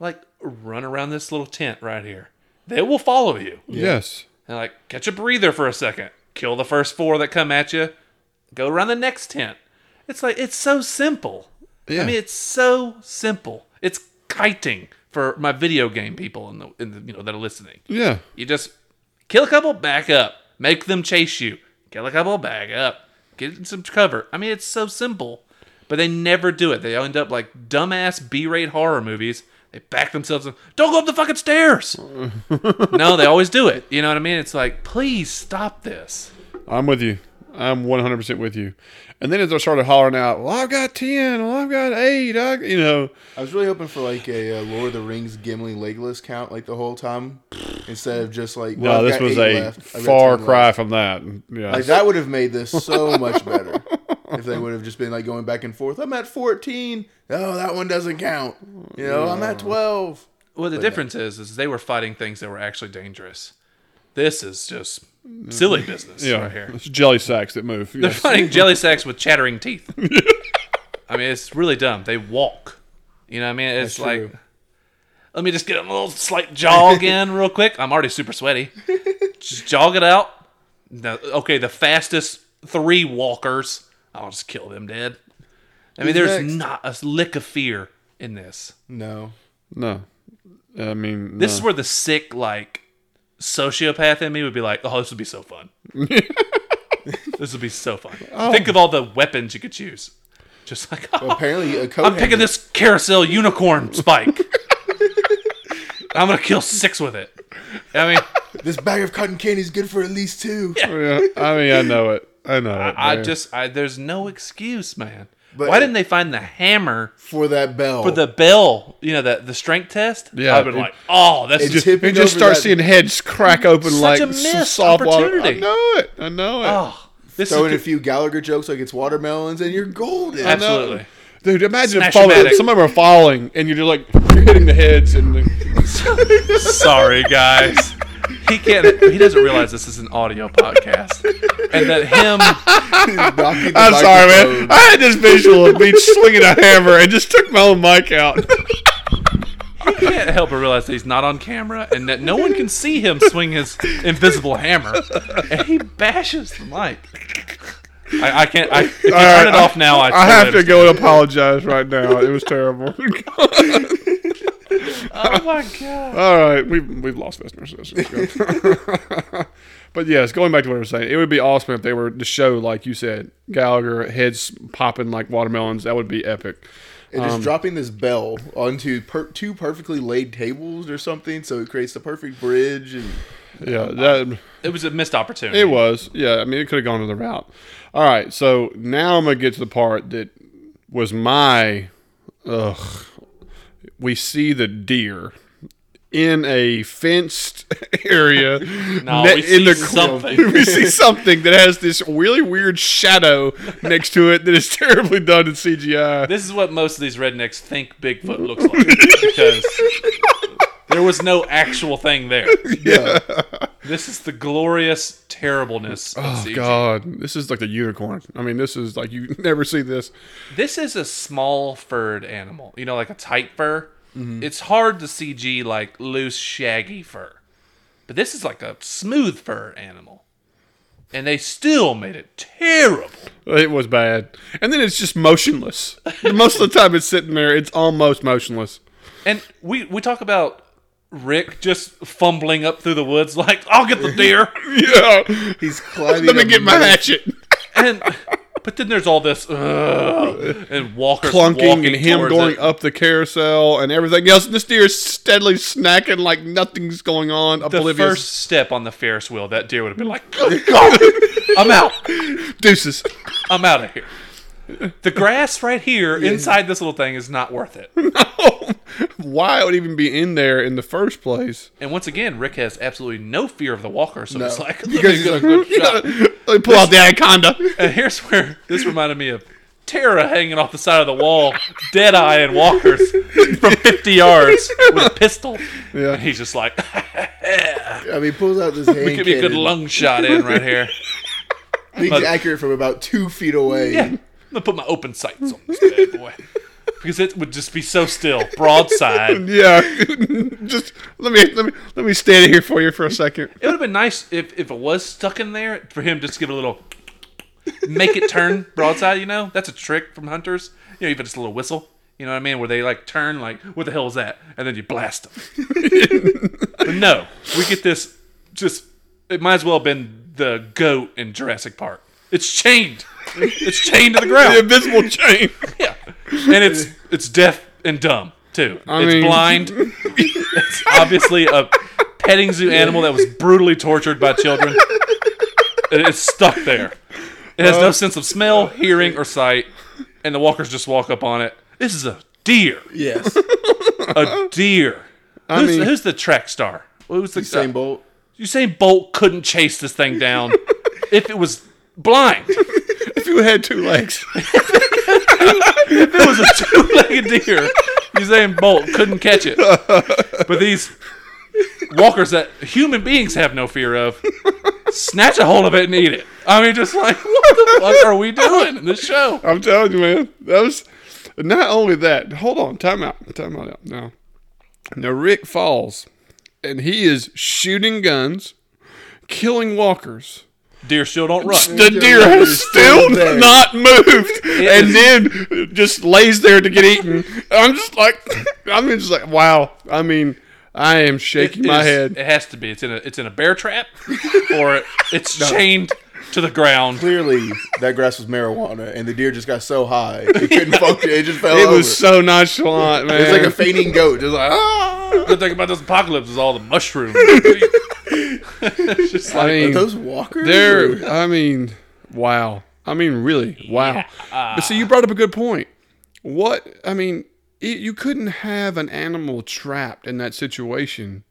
Like, run around this little tent right here. They will follow you.
yes,
And like, catch a breather for a second. Kill the first four that come at you. Go around the next tent. It's like it's so simple.
Yeah.
I mean, it's so simple. It's kiting for my video game people in the, in the you know that are listening.
yeah,
You just kill a couple, back up, make them chase you. Kill a couple, back up, get some cover. I mean, it's so simple, but they never do it. They end up like dumbass B-rate horror movies. They back themselves up. Don't go up the fucking stairs. no, they always do it. You know what I mean? It's like, please stop this.
I'm with you. I'm 100 percent with you. And then as I started hollering out, "Well, I've got ten. Well, I've got eight. I, you know,
I was really hoping for like a uh, Lord of the Rings Gimli Legolas count like the whole time instead of just like well,
no,
I've
this
got
was
eight
a
left.
Far cry
left.
from that. Yeah,
Like that would have made this so much better if they would have just been like going back and forth. I'm at 14. Oh, that one doesn't count. You know, I'm at 12.
Well, the difference is, is they were fighting things that were actually dangerous. This is just silly business
yeah,
right here.
it's jelly sacks that move.
They're
Yes.
fighting jelly sacks with chattering teeth. I mean, it's really dumb. They walk. You know what I mean? It's
That's
like,
true.
let me just get a little slight jog in real quick. I'm already super sweaty. Just jog it out. No, okay, the fastest three walkers, I'll just kill them dead. I mean,
Who's
there's
next?
not a lick of fear in this.
No.
No, I mean,
This
no.
is where the sick, like, sociopath in me would be like, oh, this would be so fun. this would be so fun. Oh. Think of all the weapons you could choose. Just like, oh,
Well, apparently a coat
I'm picking this carousel unicorn spike. I'm gonna kill six with it. I mean,
This bag of cotton candy is good for at least two.
Yeah, I mean, I know it. I know it.
I just, I, there's no excuse, man.
But-
Why didn't they find the hammer
For that bell.
for the bell? You know, the the strength test.
Yeah,
I've been
it-
like, oh, that's
it
just,
tipping
You just
over
start
that-
seeing heads crack open
Such
like
a
s-
missed
soft water. I know it. I know it.
oh, this
Throw in a
is
few Gallagher jokes like it's watermelons and you're golden.
Absolutely.
Dude, imagine if falling, some of them are falling, and you're just like you're hitting the heads, and the,
Sorry, guys. He can't. He doesn't realize this is an audio podcast, and that him.
I'm sorry, man. I had this visual of me swinging a hammer and just took my own mic out.
He can't help but realize that he's not on camera, and that no one can see him swing his invisible hammer, and he bashes the mic. I, I can't. I, if you
All
turn
right,
it off now, I,
I have to go and apologize right now. It was terrible.
Oh my god!
All right, we've we've lost listeners. Let's just go. but yes, going back to what I was saying, it would be awesome if they were to show, like you said, Gallagher heads popping like watermelons. That would be epic.
And just um, dropping this bell onto per- two perfectly laid tables or something, so it creates the perfect bridge. And
Yeah, that uh,
It was a missed opportunity.
it was. Yeah, I mean, it could have gone to the route. All right, so now I'm gonna get to the part that was my. Ugh. We see the deer in a fenced area.
No,
ne-
we see something.
we see something that has this really weird shadow next to it that is terribly done in CGI.
This is what most of these rednecks think Bigfoot looks like because there was no actual thing there.
yeah,
This is the glorious terribleness of
Oh
CG.
God, this is like the unicorn. I mean, this is like you never see this.
This is a small furred animal. You know, like a tight fur. Mm-hmm. It's hard to CG like loose, shaggy fur. But this is like a smooth fur animal. And they still made it terrible.
It was bad, and then it's just motionless. Most of the time, it's sitting there. It's almost motionless.
And we, we talk about Rick just fumbling up through the woods like, I'll get the deer.
Yeah,
he's climbing.
let me get my hatchet.
and but then there's all this uh, and Walker
Clunking and him going up the carousel and everything else. And this deer is steadily snacking like nothing's going on.
The
Oblivious.
first step on the Ferris wheel, that deer would have been like, "Good God, I'm out.
deuces.
I'm out of here. The grass right here inside this little thing is not worth it. No.
Why it would even be in there in the first place?
And once again, Rick has absolutely no fear of the walker, so it's like,
Because he's
a
like,
good shot.
Me pull out the anaconda.
And here's where this reminded me of Tara hanging off the side of the wall, dead eye and walkers from 50 yards with a pistol.
Yeah.
And he's just like,
I mean, he pulls out this hand
could be a good lung shot in right here.
He's accurate from about two feet away.
Yeah. I'm gonna put my open sights on this bad boy. Because it would just be so still. Broadside.
Yeah, just let me let me let me stand here for you for a second.
It would have been nice if, if it was stuck in there for him just to give it a little make it turn broadside, you know? That's a trick from hunters. You know, even just a little whistle. You know what I mean? Where they like turn like, what the hell is that? And then you blast them. but no, we get this just it might as well have been the goat in Jurassic Park. It's chained. It's chained to the ground.
The invisible chain.
Yeah, and it's it's deaf and dumb too. it's
mean-
blind. it's obviously a petting zoo animal that was brutally tortured by children. And it's stuck there. It has no uh, sense of smell, hearing, or sight, and the walkers just walk up on it. This is a deer.
Yes.
A deer. who's,
mean-
who's the track star? Who's the
Usain Bolt.
Usain Bolt couldn't chase this thing down if it was blind.
If you had two legs,
If it was a two-legged deer, Usain Bolt couldn't catch it. But these walkers that human beings have no fear of snatch a hold of it and eat it. I mean, just like what the fuck are we doing in this show?
I'm telling you, man, that was not only that. Hold on, time out, time out now. Now Rick falls, and he is shooting guns, killing walkers.
Deer still don't run.
The deer has still not moved, and
is-
then just lays there to get eaten. I'm just like, I'm just like, wow. I mean, I am shaking
It
my
is-
head.
It has to be. It's in a it's in a bear trap, or it's chained to the ground.
Clearly, that grass was marijuana, and the deer just got so high it couldn't function. It just fell over.
It
over.
was so nonchalant, man.
It's like a fainting goat, just like ah.
The thing about this apocalypse is all the mushrooms. It's just
I mean,
are those walkers?
There, I mean, wow. I mean, really, wow. but see, you brought up a good point. What I mean, it, you couldn't have an animal trapped in that situation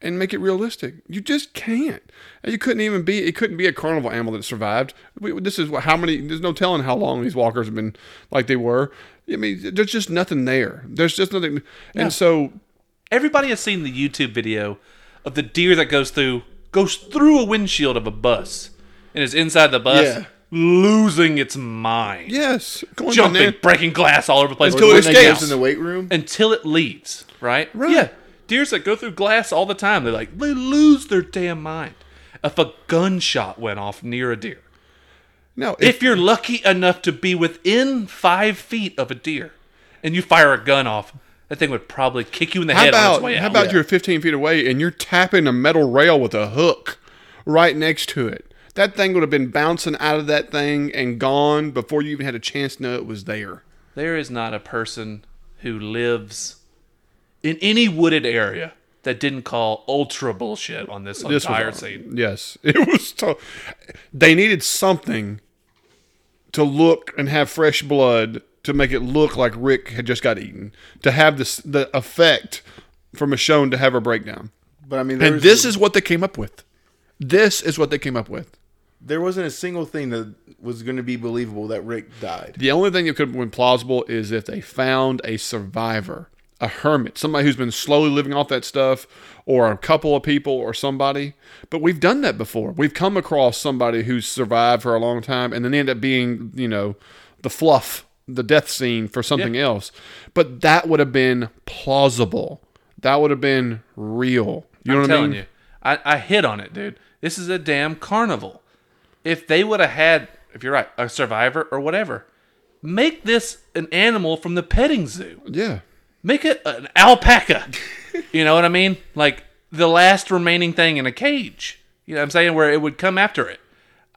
and make it realistic. You just can't. You couldn't even be. It couldn't be a carnival animal that survived. We, this is what, how many. There's no telling how long these walkers have been like they were. I mean, there's just nothing there. There's just nothing. And so,
Everybody has seen the YouTube video of the deer that goes through goes through a windshield of a bus and is inside the bus,
Yeah.
losing its mind,
yes, going
jumping,
banan-
breaking glass all over the place
Until it escapes.
in the weight room.
until it leaves. Right?
Right.
Yeah. Deers that go through glass all the time, they're like they lose their damn mind. If a gunshot went off near a deer,
No,
if you're lucky enough to be within five feet of a deer, and you fire a gun off, that thing would probably kick you in the
How
head on its way
how
out.
about you're 15 feet away and you're tapping a metal rail with a hook right next to it? That thing would have been bouncing out of that thing and gone before you even had a chance to know it was there.
there is not a person who lives in any wooded area that didn't call ultra bullshit on this,
This
entire
was
scene.
yes, it was. To, they needed something to look and have fresh blood to make it look like Rick had just got eaten. To have this the effect for Michonne to have her breakdown,
But I mean,
and this is what they came up with. This is what they came up with.
there wasn't a single thing that was going to be believable that Rick died.
The only thing that could have been plausible is if they found a survivor, a hermit, somebody who's been slowly living off that stuff, or a couple of people, or somebody. But we've done that before. We've come across somebody who's survived for a long time and then end up being, you know, the fluff, the death scene for something else. But that would have been plausible. That would have been real. You know
I'm
what
telling
I mean?
you, I, I hit on it, dude. This is a damn carnival. If they would have had, if you're right, a survivor or whatever, make this an animal from the petting zoo.
Yeah.
Make it an alpaca. you know what I mean? Like the last remaining thing in a cage. You know what I'm saying? Where it would come after it.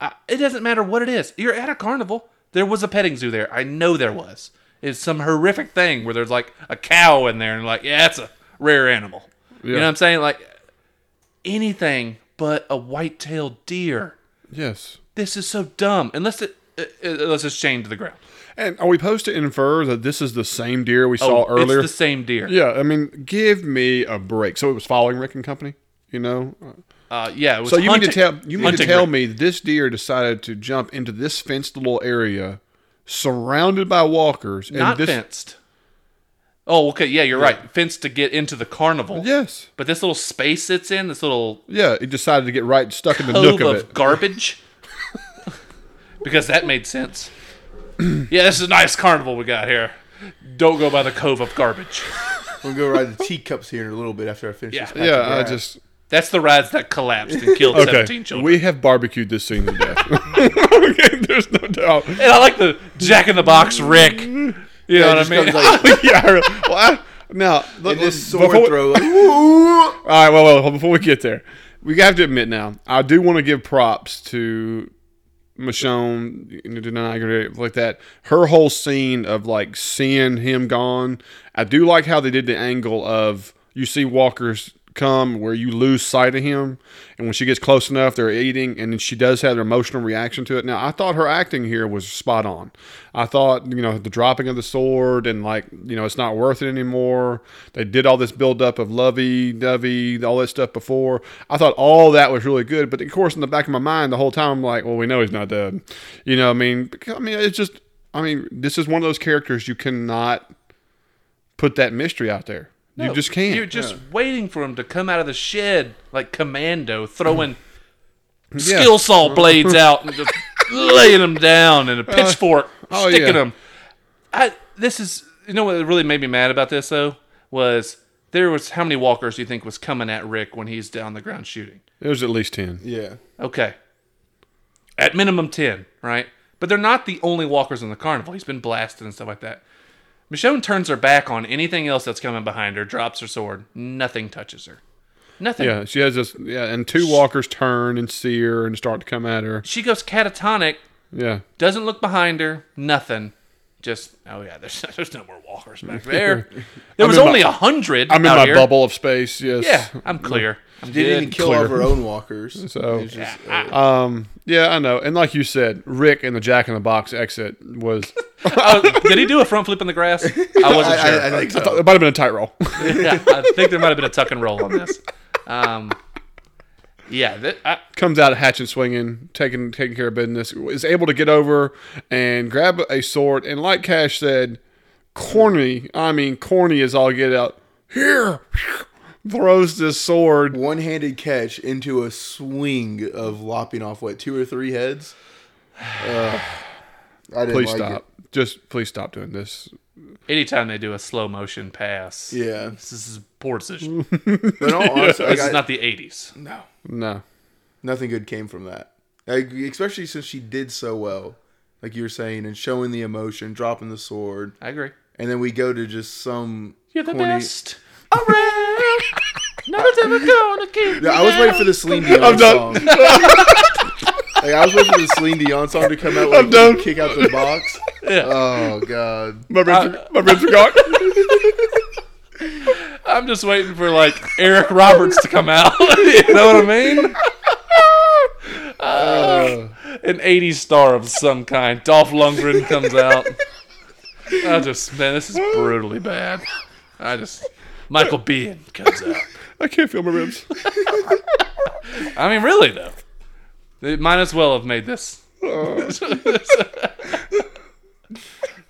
I, it doesn't matter what it is. You're at a carnival. There was a petting zoo there. I know there was. It's some horrific thing where there's like a cow in there and like, yeah, it's a rare animal. You know what I'm saying? Like anything but a white-tailed deer.
Yes.
This is so dumb. Unless it, it, it unless it's chained to the ground.
And are we supposed to infer that this is the same deer we saw
Oh,
earlier?
It's the same deer.
Yeah, I mean, give me a break. So it was following Rick and Company, you know.
Uh, yeah. It was
So you mean to tell you mean to tell me this deer decided to jump into this fenced little area, surrounded by walkers, and
not
this
fenced. Oh, okay. Yeah, you're right. Fenced to get into the carnival.
yes,
But this little space it's in, this little
yeah, he decided to get right stuck in the nook
cove
of
of
it.
garbage, because that made sense. yeah, this is a nice carnival we got here. Don't go by the cove of garbage.
We'll go ride the teacups here in a little bit after I finish
Yeah.
this.
Yeah, I just
That's the rides that collapsed and killed
okay.
17 children.
We have barbecued this scene to death. okay, there's no doubt.
and I like the Jack in the Box Rick. You know what I mean?
like-
yeah, I really- well, I, now look,
And this
before
sword
we-
throw, like,
All right, well, well, before we get there, we have to admit now, I do want to give props to Michonne, Danai Gurira, like that. Her whole scene of like seeing him gone. I do like how they did the angle of you see walkers come where you lose sight of him, and when she gets close enough, they're eating, and then she does have an emotional reaction to it. Now, I thought her acting here was spot on. I thought, you know, the dropping of the sword and like, you know, it's not worth it anymore. They did all this build up of lovey dovey, all that stuff before. I thought all that was really good, but of course, in the back of my mind, the whole time, I'm like, well, we know he's not dead. You know, I mean, I mean, it's just, I mean, this is one of those characters you cannot put that mystery out there. You just can't.
You're just waiting for him to come out of the shed like commando, throwing skill saw blades out and just laying them down and a uh, pitchfork
oh,
sticking
yeah.
them. I this is you know what really made me mad about this though was there was how many walkers do you think was coming at Rick when he's down the ground shooting?
It was at least 10.
Yeah.
Okay, at minimum ten, right? But they're not the only walkers in the carnival. He's been blasted and stuff like that. Michonne turns her back on anything else that's coming behind her, drops her sword. Nothing touches her. Nothing.
Yeah, she has this, yeah, and two walkers turn and see her and start to come at her.
She goes catatonic,
Yeah.
doesn't look behind her, nothing. Just oh yeah, there's there's no more walkers back there. There was
in my-
only a hundred.
I'm in my
here.
bubble of space, yes.
Yeah, I'm clear. I'm
Didn't even kill
Clear.
all of her own walkers.
So-
just,
Yeah,
uh,
Um, yeah, I know. And like you said, Rick in the Jack in the Box exit was.
Oh, did he do a front flip in the grass? I wasn't
I,
sure.
I, I think so.
I thought it might have been a tight roll.
yeah, I think there might have been a tuck and roll on this. Um, yeah, that, I,
Comes out of hatchet swinging, taking taking care of business. Is able to get over and grab a sword. And like Cash said, corny. I mean, corny is all get out. Here, throws this sword.
One-handed catch into a swing of lopping off what two or three heads. Uh, I didn't
Please
like
stop. Just please stop doing this.
Anytime they do a slow motion pass,
Yeah,
this is poor decision.
but in all honesty, like,
This is not the '80s.
no,
No.
nothing good came from that. Like, especially since she did so well, like you were saying, and showing the emotion, dropping the sword,
I agree.
and then we go to just some.
You're the
corny-
best around. Nothing's ever gonna keep
Yeah, I was waiting for the Celine Dion
I'm done.
song. Like, I was waiting for the Celine Dion song to come out. Like,
I'm done.
Kick out the box.
Yeah.
Oh god.
My ribs, are, my ribs are gone.
I'm just waiting for like Eric Roberts to come out. you know what I mean?
Uh,
An 80s star of some kind. Dolph Lundgren comes out. I just man, this is brutally bad. I just Michael Biehn comes out.
I can't feel my ribs.
I mean, really though, they might as well have made this.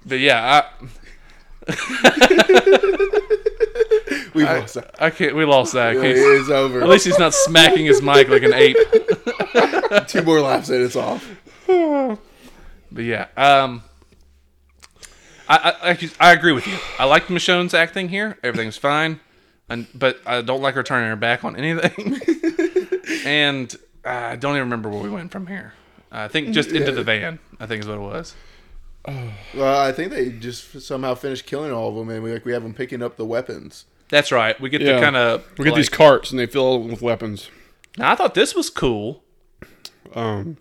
but yeah,
we
I,
lost that.
I can't. We lost that.
It is over.
At least he's not smacking his mic like an ape.
Two more laughs and it's off.
But yeah, um, I, I I- I agree with you. I like Michonne's acting here. Everything's fine, and but I don't like her turning her back on anything. and I don't even remember where we went from here. I think just into the van. I think is what it was.
Well, I think they just somehow finished killing all of them, and we like we have them picking up the weapons.
That's right. We get
Yeah.
to kind of
We get these carts and they fill them with weapons.
Now I thought this was cool.
Um,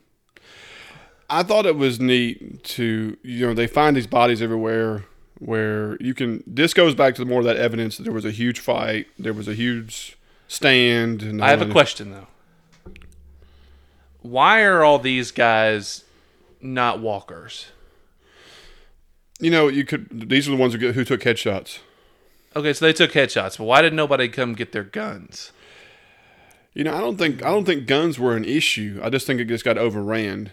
I thought it was neat to you know they find these bodies everywhere where you can. This goes back to more of that evidence that there was a huge fight, there was a huge stand. And
I have a question though. Why are all these guys not walkers?
You know, you could. These are the ones who, get, who took headshots.
Okay, so they took headshots, but why did nobody come get their guns?
You know, I don't think I don't think guns were an issue. I just think it just got overran.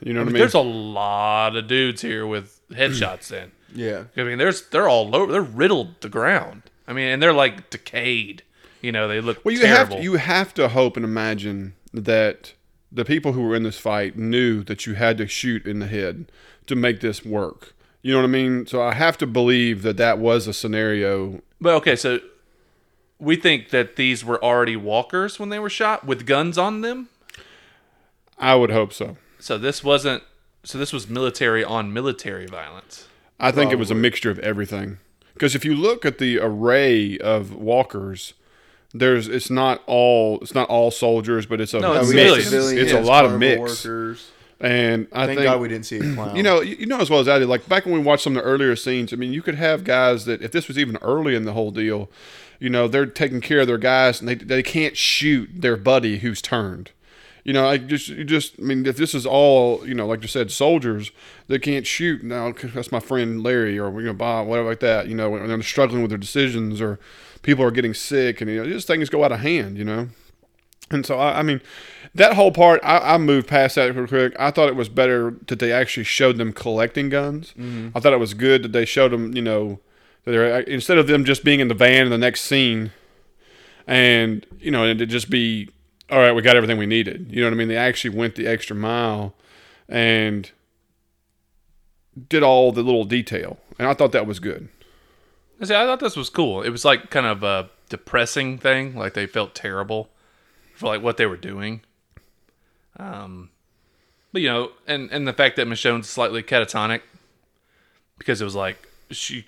You know
I
what I
mean,
mean?
there's a lot of dudes here with headshots in.
Yeah.
I mean, there's they're all over. They're riddled the ground. I mean, and they're like decayed. You know, they look
Well, you
terrible.
have to, you have to hope and imagine that the people who were in this fight knew that you had to shoot in the head to make this work. You know what I mean? So I have to believe that that was a scenario.
but okay, so we think that these were already walkers when they were shot with guns on them.
I would hope so.
So this wasn't. So this was military on military violence.
I think it was a mixture of everything. Because if you look at the array of walkers, there's it's not all it's not all soldiers, but it's a
No, it's
mix.
civilians.
It's a lot of mix.
Workers.
And I
Thank
think
God we didn't see a clown.
You know, you you know as well as I did. Like back when we watched some of the earlier scenes, I mean, you could have guys that if this was even early in the whole deal, you know, they're taking care of their guys and they they can't shoot their buddy who's turned. You know, I just you just I mean, if this is all you know, like you said, soldiers, that can't shoot. Now that's my friend Larry or you know Bob, whatever like that. You know, when they're struggling with their decisions or people are getting sick and you know, just things go out of hand. You know. And so, I, I mean, that whole part, I, I moved past that real quick. I thought it was better that they actually showed them collecting guns. Mm-hmm. I thought it was good that they showed them, you know, that they're instead of them just being in the van in the next scene, and you know, and to just be, all right, we got everything we needed. You know what I mean? They actually went the extra mile, and did all the little detail, and I thought that was good.
I see, I thought this was cool. It was like kind of a depressing thing. Like they felt terrible for like what they were doing. Um, but you know, and and the fact that Michonne's slightly catatonic because it was like she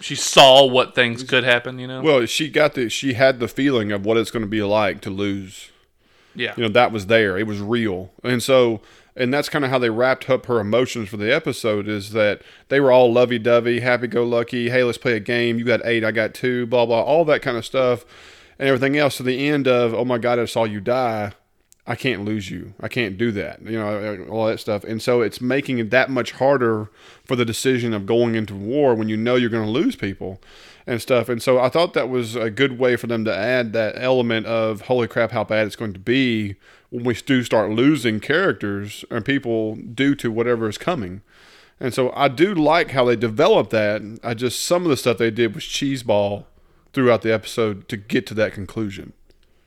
she saw what things could happen. You know.
Well, she got the she had the feeling of what it's going to be like to lose.
Yeah.
you know that was there. It was real. And so and that's kind of how they wrapped up her emotions for the episode is that they were all lovey-dovey happy-go-lucky hey let's play a game you got eight i got two blah blah all that kind of stuff. And everything else to the end of oh my god i saw you die. I can't lose you. I can't do that you know all that stuff. And so it's making it that much harder for the decision of going into war when you know you're going to lose people and stuff. And so I thought that was a good way for them to add that element of holy crap, how bad it's going to be when we do start losing characters and people due to whatever is coming. And so I do like how they developed that. I just some of the stuff they did was cheeseball throughout the episode to get to that conclusion.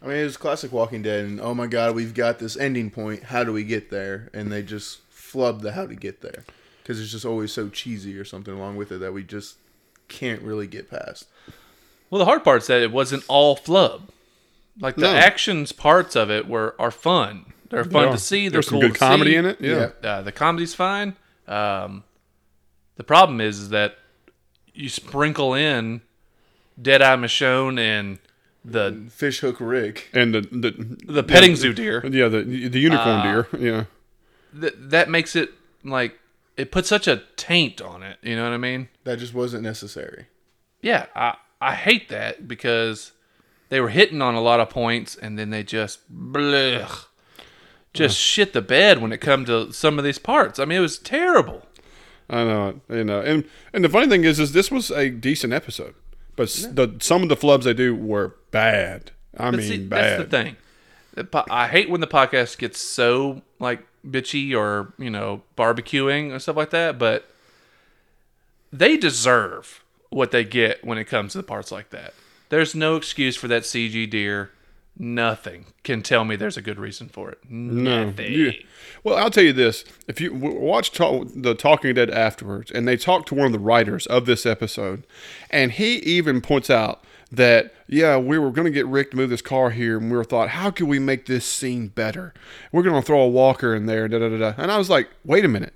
I mean, it was classic Walking Dead, and oh my God, we've got this ending point. How do we get there? And they just flub the how to get there because it's just always so cheesy or something along with it that we just can't really get past.
Well, the hard part is that it wasn't all flub. Like the
No.
actions parts of it were are fun. They're fun
Yeah.
to see. They're
There's some
cool
good
to
comedy
see.
in it. Yeah.
Uh, the comedy's fine. Um, the problem is, is that you sprinkle in Deadeye Michonne and the
Fishhook Rick.
And the the
the petting zoo deer.
yeah the the unicorn
Uh,
deer yeah
th- that makes it like it put such a taint on it. You know what I mean?
That just wasn't necessary.
Yeah, I I hate that because they were hitting on a lot of points and then they just blech, just shit the bed when it come to some of these parts. I mean, it was terrible.
I know. You know, and and the funny thing is, is this was a decent episode, but s the some of the flubs they do were bad. I
But
mean,
see,
bad.
that's the thing. I hate when the podcast gets so like bitchy or you know barbecuing or stuff like that, but they deserve what they get when it comes to the parts like that. There's no excuse for that CG deer. Nothing can tell me there's a good reason for it.
No.
Nothing.
You- well, I'll tell you this: if you watch talk, the Talking Dead afterwards, and they talk to one of the writers of this episode, and he even points out that yeah, we were going to get Rick to move this car here, and we were thought, how can we make this scene better? We're going to throw a walker in there, da da da da. And I was like, wait a minute.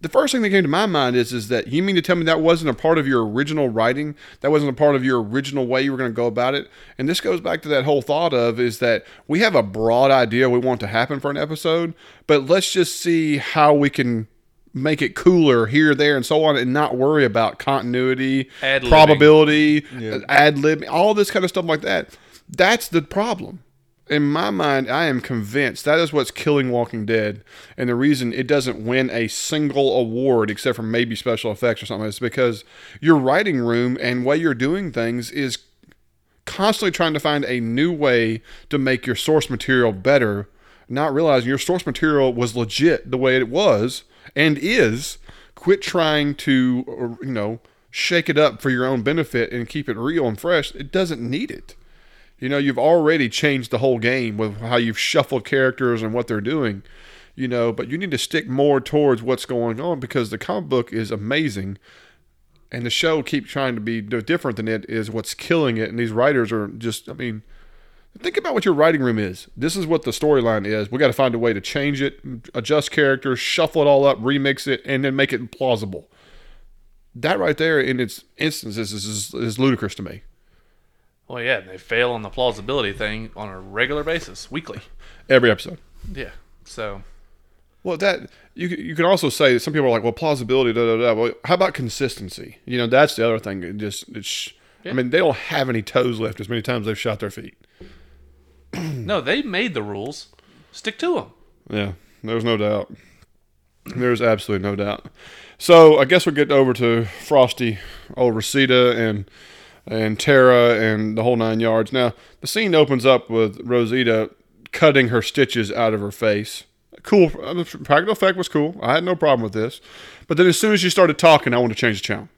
The first thing that came to my mind is is that you mean to tell me that wasn't a part of your original writing? That wasn't a part of your original way you were going to go about it? And this goes back to that whole thought of is that we have a broad idea we want to happen for an episode, but let's just see how we can make it cooler here, there, and so on, and not worry about continuity,
Ad-libbing.
probability, ad lib, all this kind of stuff like that. That's the problem in my mind, I am convinced that is what's killing Walking Dead, and the reason it doesn't win a single award except for maybe special effects or something is because your writing room and way you're doing things is constantly trying to find a new way to make your source material better, not realizing your source material was legit the way it was and is. Quit trying to, you know, shake it up for your own benefit and keep it real and fresh. It doesn't need it. You know, you've already changed the whole game with how you've shuffled characters and what they're doing. You know, but you need to stick more towards what's going on because the comic book is amazing, and the show keeps trying to be different than it is what's killing it. And these writers are just, I mean, think about what your writing room is. This is what the storyline is. We got to find a way to change it, adjust characters, shuffle it all up, remix it, and then make it plausible. That right there, in its instances, is, is, is ludicrous to me.
Well, yeah, they fail on the plausibility thing on a regular basis, weekly.
Every episode.
Yeah. So
Well, that you you can also say that some people are like, well, plausibility, da da da. Well, how about consistency? You know, that's the other thing. It just it's. I mean, they don't have any toes left as many times they've shot their feet.
no, they made the rules. Stick to them.
Yeah, there's no doubt. There's absolutely no doubt. So I guess we'll get over to Frosty, old Rosita, and and Tara, and the whole nine yards. Now the scene opens up with Rosita cutting her stitches out of her face. Cool. uh, The practical effect was cool. I had no problem with this. But then as soon as she started talking, I wanted to change the channel.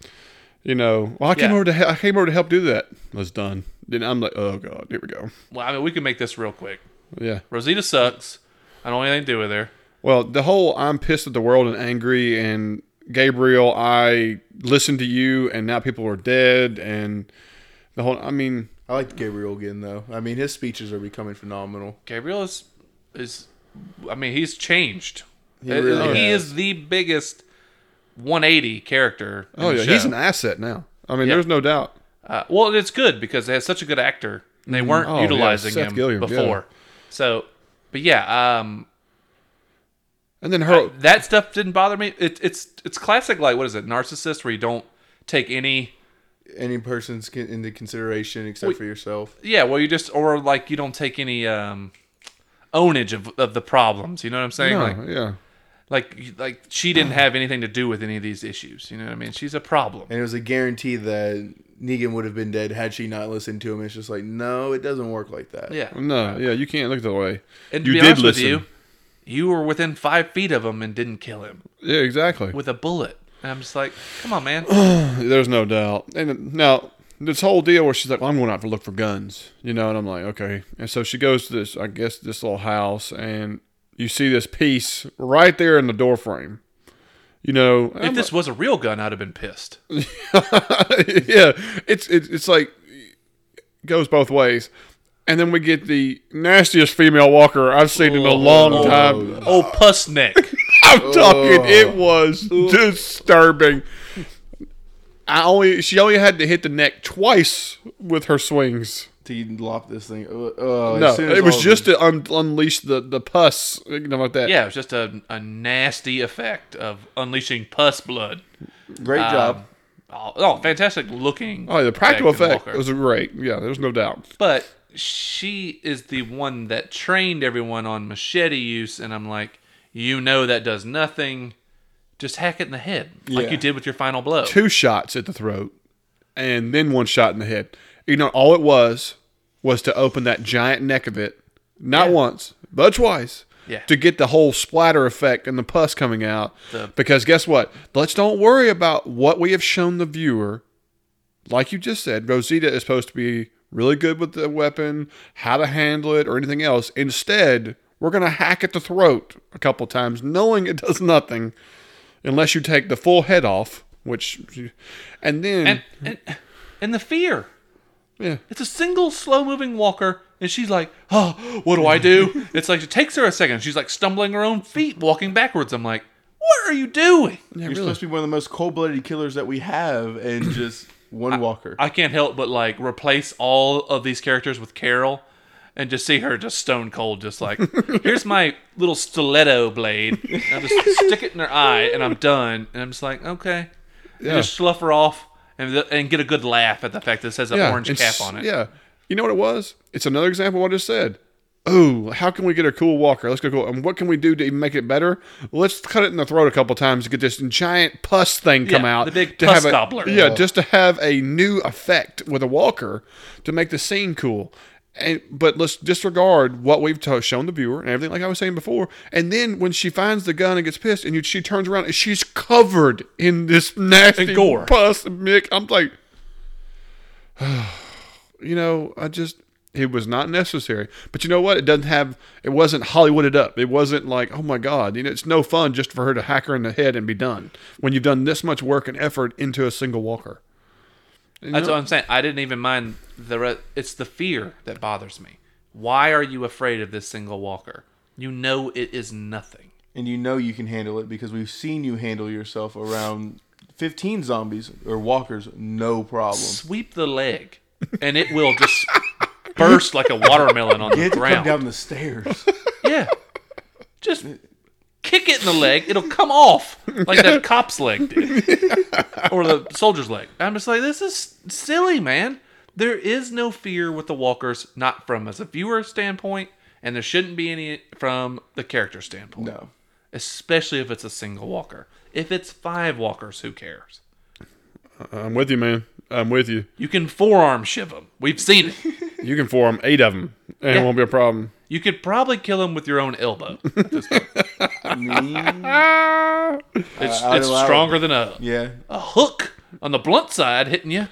You know, well, I came
Yeah.
over to I came over to help do that. I was done. Then I'm like, oh god, here we go.
Well, I mean, we can make this real quick.
Yeah.
Rosita sucks. I don't want anything to do with her.
Well, the whole I'm pissed at the world and angry and Gabriel, I listened to you and now people are dead and the whole I mean,
I like Gabriel again though. I mean, his speeches are becoming phenomenal.
Gabriel is, is I mean, he's changed.
He
Uh,
really
he is the biggest 180 character. in
oh
the
yeah, he's an asset now. I mean,
Yeah.
there's no doubt.
Uh, well, it's good because they had such a good actor. And they weren't
Oh, yeah,
utilizing
Seth
him
Gilliam, yeah.
before. So, but yeah, um,
And then her
that stuff didn't bother me. It, it's it's classic, like what is it, narcissist, where you don't take any.
Any person's into consideration except for yourself.
Yeah, well, you just or like you don't take any um, ownage of, of the problems. You know what I'm saying?
no,
Like
yeah.
Like like she didn't have anything to do with any of these issues. You know what I mean? She's a problem.
And it was a guarantee that Negan would have been dead had she not listened to him. It's just like, no, it doesn't work like that.
Yeah.
No, yeah, you can't look that way.
And to
you
be
did
honest with
listen.
you, you were within five feet of him and didn't kill him
Yeah, exactly.
with a bullet. And I'm just like, come on, man.
There's no doubt. And now this whole deal where she's like, well, "I'm going out to look for guns," you know, and I'm like, "Okay." And so she goes to this, I guess, this little house, and you see this piece right there in the door frame. You know,
if this was a real gun, I'd have been pissed.
yeah, it's it's it's like goes both ways. And then we get the nastiest female walker I've seen in a oh. long time.
Oh, oh puss neck.
I'm talking, oh. it was disturbing. I only she only had to hit the neck twice with her swings.
To lop this thing. Uh, uh,
No,
as soon as
it was just
the-
to un- unleash the the pus, you know, like that.
Yeah, it was just a, a nasty effect of unleashing pus blood.
great
Um,
job.
Oh, oh, fantastic looking.
Oh, the practical
in
effect
Walker.
was great. Yeah, there's no doubt.
But she is the one that trained everyone on machete use, and I'm like, you know that does nothing. Just hack it in the head, like
Yeah.
you did with your final blow.
Two shots at the throat, and then one shot in the head. You know, all it was was to open that giant neck of it, not
Yeah.
once but twice.
Yeah.
To get the whole splatter effect and the pus coming out.
The-
because guess what? Let's don't worry about what we have shown the viewer. Like you just said, Rosita is supposed to be really good with the weapon, how to handle it, or anything else. Instead, we're going to hack at the throat a couple times, knowing it does nothing unless you take the full head off, which, and then,
and, and and the fear.
Yeah,
It's a single slow moving walker, and she's like, "Oh, what do I do?" it's like it takes her a second. She's like stumbling her own feet, walking backwards. I'm like, "What are you doing?"
You're supposed to be one of the most cold-blooded killers that we have, and just one walker.
I can't help but like replace all of these characters with Carol, and just see her just stone cold, just like, "Here's my little stiletto blade. I just stick it in her eye, and I'm done." And I'm just like, "Okay," and
Yeah.
just slough her off. And, the, and get a good laugh at the fact that it says an
yeah,
orange cap on it.
Yeah, you know what it was? It's another example of what I just said. Oh, how can we get a cool walker? Let's go cool. And what can we do to even make it better? Let's cut it in the throat a couple times to get this giant pus thing come
Yeah,
out.
the big
to
pus
have a,
gobbler.
Yeah,
Oh.
just to have a new effect with a walker to make the scene cool. And but let's disregard what we've to- shown the viewer and everything, like I was saying before. And then when she finds the gun and gets pissed, and you, she turns around and she's covered in this nasty
And gore.
pus. Mick, I'm like, you know, I just it was not necessary. But you know what? It doesn't have it wasn't Hollywooded up. It wasn't like, oh my God, you know, it's no fun just for her to hack her in the head and be done. When you've done this much work and effort into a single walker. You
That's
know,
what I'm saying. I didn't even mind the. Re- it's the fear that bothers me. Why are you afraid of this single walker? You know it is nothing.
and you know you can handle it because we've seen you handle yourself around 15 zombies or walkers, no problem.
Sweep the leg, and it will just burst like a watermelon on
You
the
to come down the stairs.
Yeah, just kick it in the leg. It'll come off like that cop's leg did, or the soldier's leg. I'm just like, this is silly, man. There is no fear with the walkers, not from as a viewer standpoint, and there shouldn't be any from the character standpoint.
No.
especially if it's a single walker. If it's five walkers, who cares?
I'm with you, man. I'm with you.
You can forearm shiv them. We've seen it.
You can forearm eight of them, and
Yeah.
it won't be a problem.
You could probably kill him with your own elbow. at this point. It's,
I'd
it's
allow it.
stronger than a,
yeah.
a hook on the blunt side hitting you.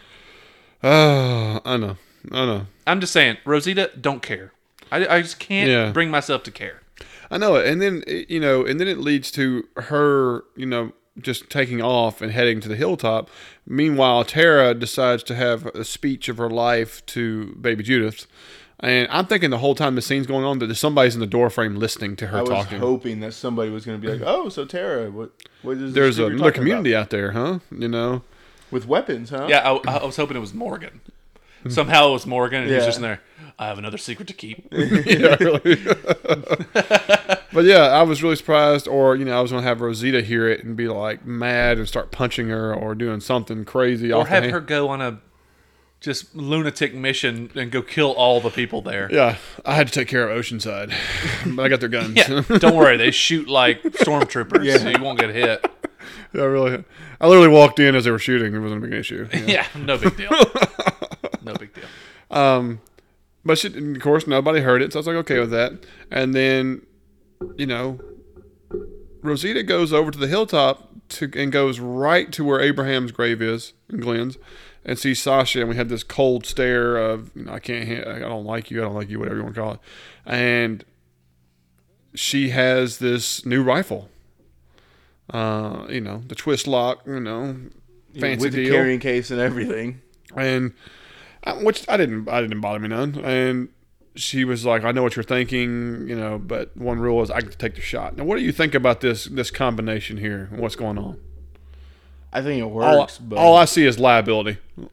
Oh, I know. I know.
I'm just saying, Rosita, don't care. I, I just can't
Yeah.
bring myself to care.
I know it. And then it- you know, and then it leads to her, you know, just taking off and heading to the hilltop. Meanwhile, Tara decides to have a speech of her life to baby Judith. And I'm thinking the whole time the scene's going on that there's somebody's in the doorframe listening to her
I was
talking.
hoping that somebody was going to be like, "Oh, so Tara, what? What is
There's
thing
another community
about?
out there, huh? You know,
with weapons, huh?
Yeah, I, I was hoping it was Morgan. Somehow it was Morgan, and he's just in there. I have another secret to keep.
yeah, really. but yeah, I was really surprised. Or you know, I was gonna have Rosita hear it and be like mad and start punching her or doing something crazy.
or
off the
have
hand-
her go on a just lunatic mission and go kill all the people there.
Yeah, I had to take care of Oceanside, but I got their guns.
Yeah, don't worry. They shoot like stormtroopers,
Yeah.
so you won't get hit.
Yeah, really. I literally walked in as they were shooting. It wasn't a big issue. Yeah.
Yeah, no big deal. No big deal.
Um, but she, of course, nobody heard it, so I was like, okay with that. And then, you know, Rosita goes over to the hilltop to and goes right to where Abraham's grave is in Glenn's, and see Sasha, and we had this cold stare of, you know, I can't, I don't like you, I don't like you, whatever you want to call it, and she has this new rifle. Uh, you know, the twist lock, you know, fancy
with the
deal
carrying case and everything.
and uh, which I didn't I didn't bother me none. And she was like, "I know what you're thinking, you know, but one rule is I get to take the shot." Now, what do you think about this this combination here? and What's going on?
I think it
All,
works, but
all I see is liability.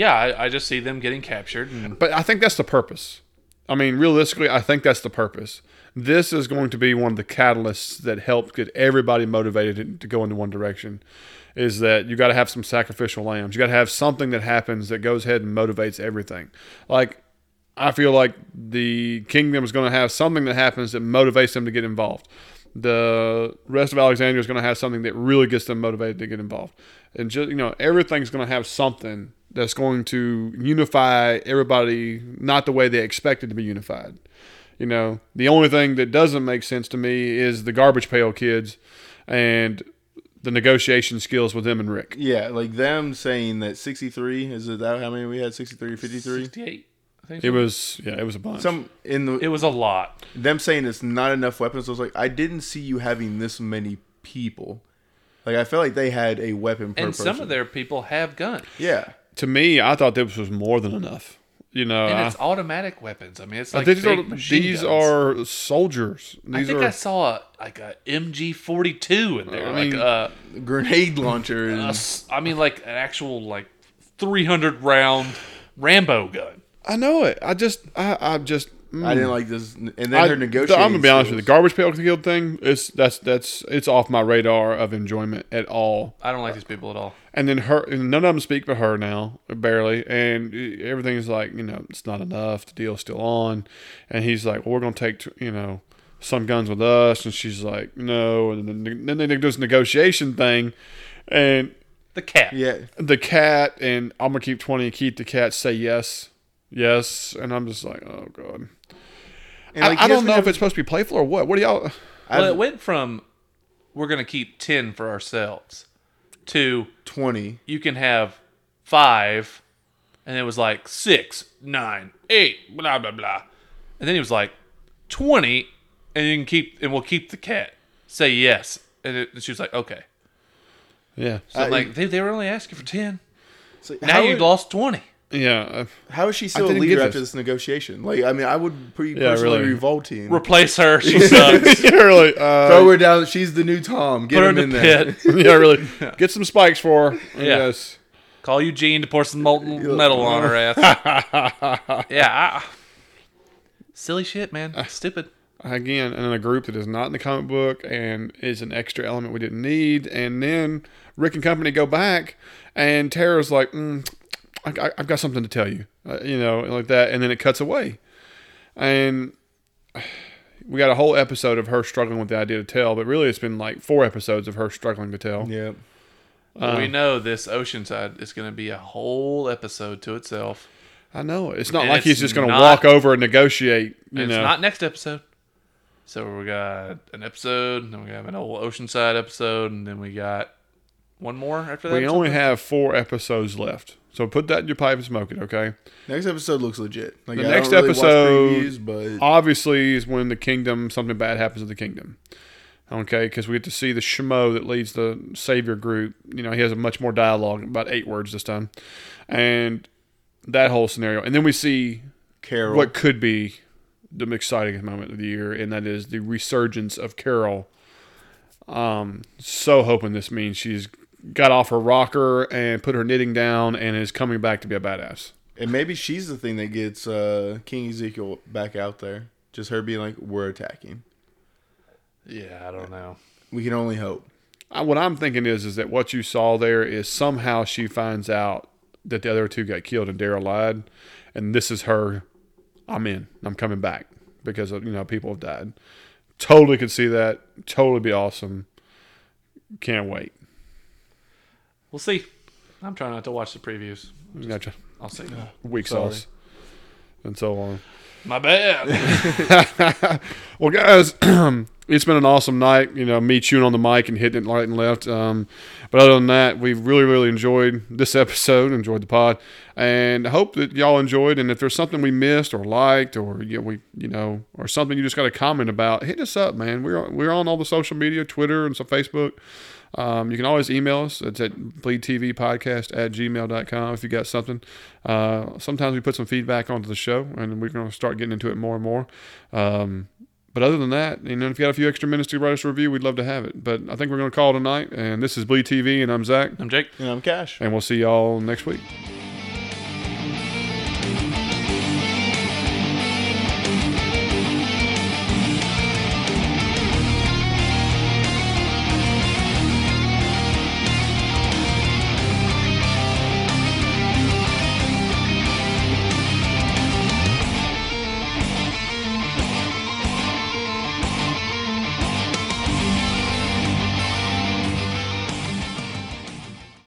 Yeah, I, I just see them getting captured, and
But I think that's the purpose. I mean, realistically, I think that's the purpose. This is going to be one of the catalysts that help get everybody motivated to go into one direction. Is that you got to have some sacrificial lambs? You got to have something that happens that goes ahead and motivates everything. Like I feel like the kingdom is going to have something that happens that motivates them to get involved. The rest of Alexandria is going to have something that really gets them motivated to get involved. And just you know, everything's going to have something that's going to unify everybody, not the way they expected to be unified. You know, the only thing that doesn't make sense to me is the garbage pail kids and the negotiation skills with them and Rick.
yeah, like them saying that 63 is it that how many we had 63 53
68. I think
It
so.
was yeah, it was a bunch.
some in the
It was a lot.
them saying it's not enough weapons. I was like, I didn't see you having this many people. Like I felt like they had a weapon per
And
person.
some of their people have guns.
yeah,
to me, I thought this was more than enough. You know,
And
I-
it's automatic weapons. I mean, it's like
these
big
are these
guns.
are soldiers. These
I think
are
I saw a, like a MG forty two in there.
I
like
mean-
uh,
grenade launcher.
a
And,
s- I mean, like an actual like three hundred round Rambo gun.
I know it. I just I I just mm.
I didn't like this. And then
I,
her negotiating.
I'm gonna be honest with you. The garbage pail killed thing is that's that's it's off my radar of enjoyment at all.
I don't like these people at all.
And then her, and none of them speak for her now, barely. And everything's like, you know, it's not enough. The deal's still on. And he's like, well, we're going to take, you know, some guns with us. And she's like, no. And then, then they do this negotiation thing. And
The cat.
Yeah,
the cat, and I'm going to keep 20, keep the cat say yes. Yes. And I'm just like, oh, God.
and
I,
like,
I
yes,
don't know if it's supposed to be playful or what. What do y'all.
Well,
I've-
it went from we're gonna keep ten for ourselves to
twenty.
you can have five, and it was like six, nine, eight, blah blah blah, and then he was like twenty, and you can keep and we'll keep the cat. Say yes, and, it, and she was like okay.
Yeah.
So
I- uh,
like they, they were only asking for ten.
It's like,
Now you
would-
lost twenty.
Yeah. uh,
How is she still a leader after
this.
this negotiation? Like, I mean, I would pretty
Yeah,
personally
really.
revolting.
Replace her. She sucks.
yeah, really. Uh,
Throw her down. She's the new Tom. Get
Put her
him
in
in
the
there.
pit.
yeah, really. Get some spikes for her.
Yeah.
Yes.
Call Eugene to pour some molten metal on her ass. yeah. I, silly shit, man. Stupid.
again in a group that is not in the comic book and is an extra element we didn't need. And then Rick and company go back, and Tara's like, mm, I, I- "I've got something to tell you," uh, you know, like that. And then it cuts away, and we got a whole episode of her struggling with the idea to tell. But really, it's been like four episodes of her struggling to tell.
Yeah.
we know this Oceanside is going to be a whole episode to itself.
I know it's not
And
like he's just going to walk over and negotiate. You
And
know,
it's not next episode. So we got an episode, and then we have an old Oceanside episode, and then we got one more after that.
we only
something?
have four episodes left. So put that in your pipe and smoke it, okay?
Next episode looks legit. Like,
The
I
next
really
episode-
previews, but
obviously is when the kingdom something bad happens to the kingdom okay because we get to see the shmo that leads the savior group you know he has a much more dialogue about eight words this time and that whole scenario and then we see
Carol.
what could be the exciting moment of the year and that is the resurgence of carol um so hoping this means she's got off her rocker and put her knitting down and is coming back to be a badass
And maybe she's the thing that gets uh, King Ezekiel back out there. Just her being like, "We're attacking."
Yeah, I don't know.
We can only hope.
Uh, what I'm thinking is is that what you saw there is somehow she finds out that the other two got killed and Daryl lied, and this is her. I'm in. I'm coming back because you know people have died. Totally could see that. Totally be awesome. Can't wait.
We'll see. I'm trying not to watch the previews.
Gotcha.
I'll see.
Weak
Sorry.
sauce and so on.
My bad.
well, guys, it's been an awesome night. You know, me chewing on the mic and hitting it right and left. Um, but other than that, we've really, really enjoyed this episode. Enjoyed the pod, and I hope that y'all enjoyed. And if there's something we missed or liked, or you know, we, you know, or something you just got a comment about, hit us up, man. We're we're on all the social media, Twitter and some Facebook. Um, you can always email us. It's at bleedtvpodcast at gmail.com if you got something. Uh, sometimes we put some feedback onto the show, and we're going to start getting into it more and more. Um, but other than that, you know, if you got a few extra minutes to write us a review, we'd love to have it. But I think we're going to call it a night. And this is Bleed TV, and I'm Zach,
I'm Jake.
And I'm Cash.
and we'll see y'all next week.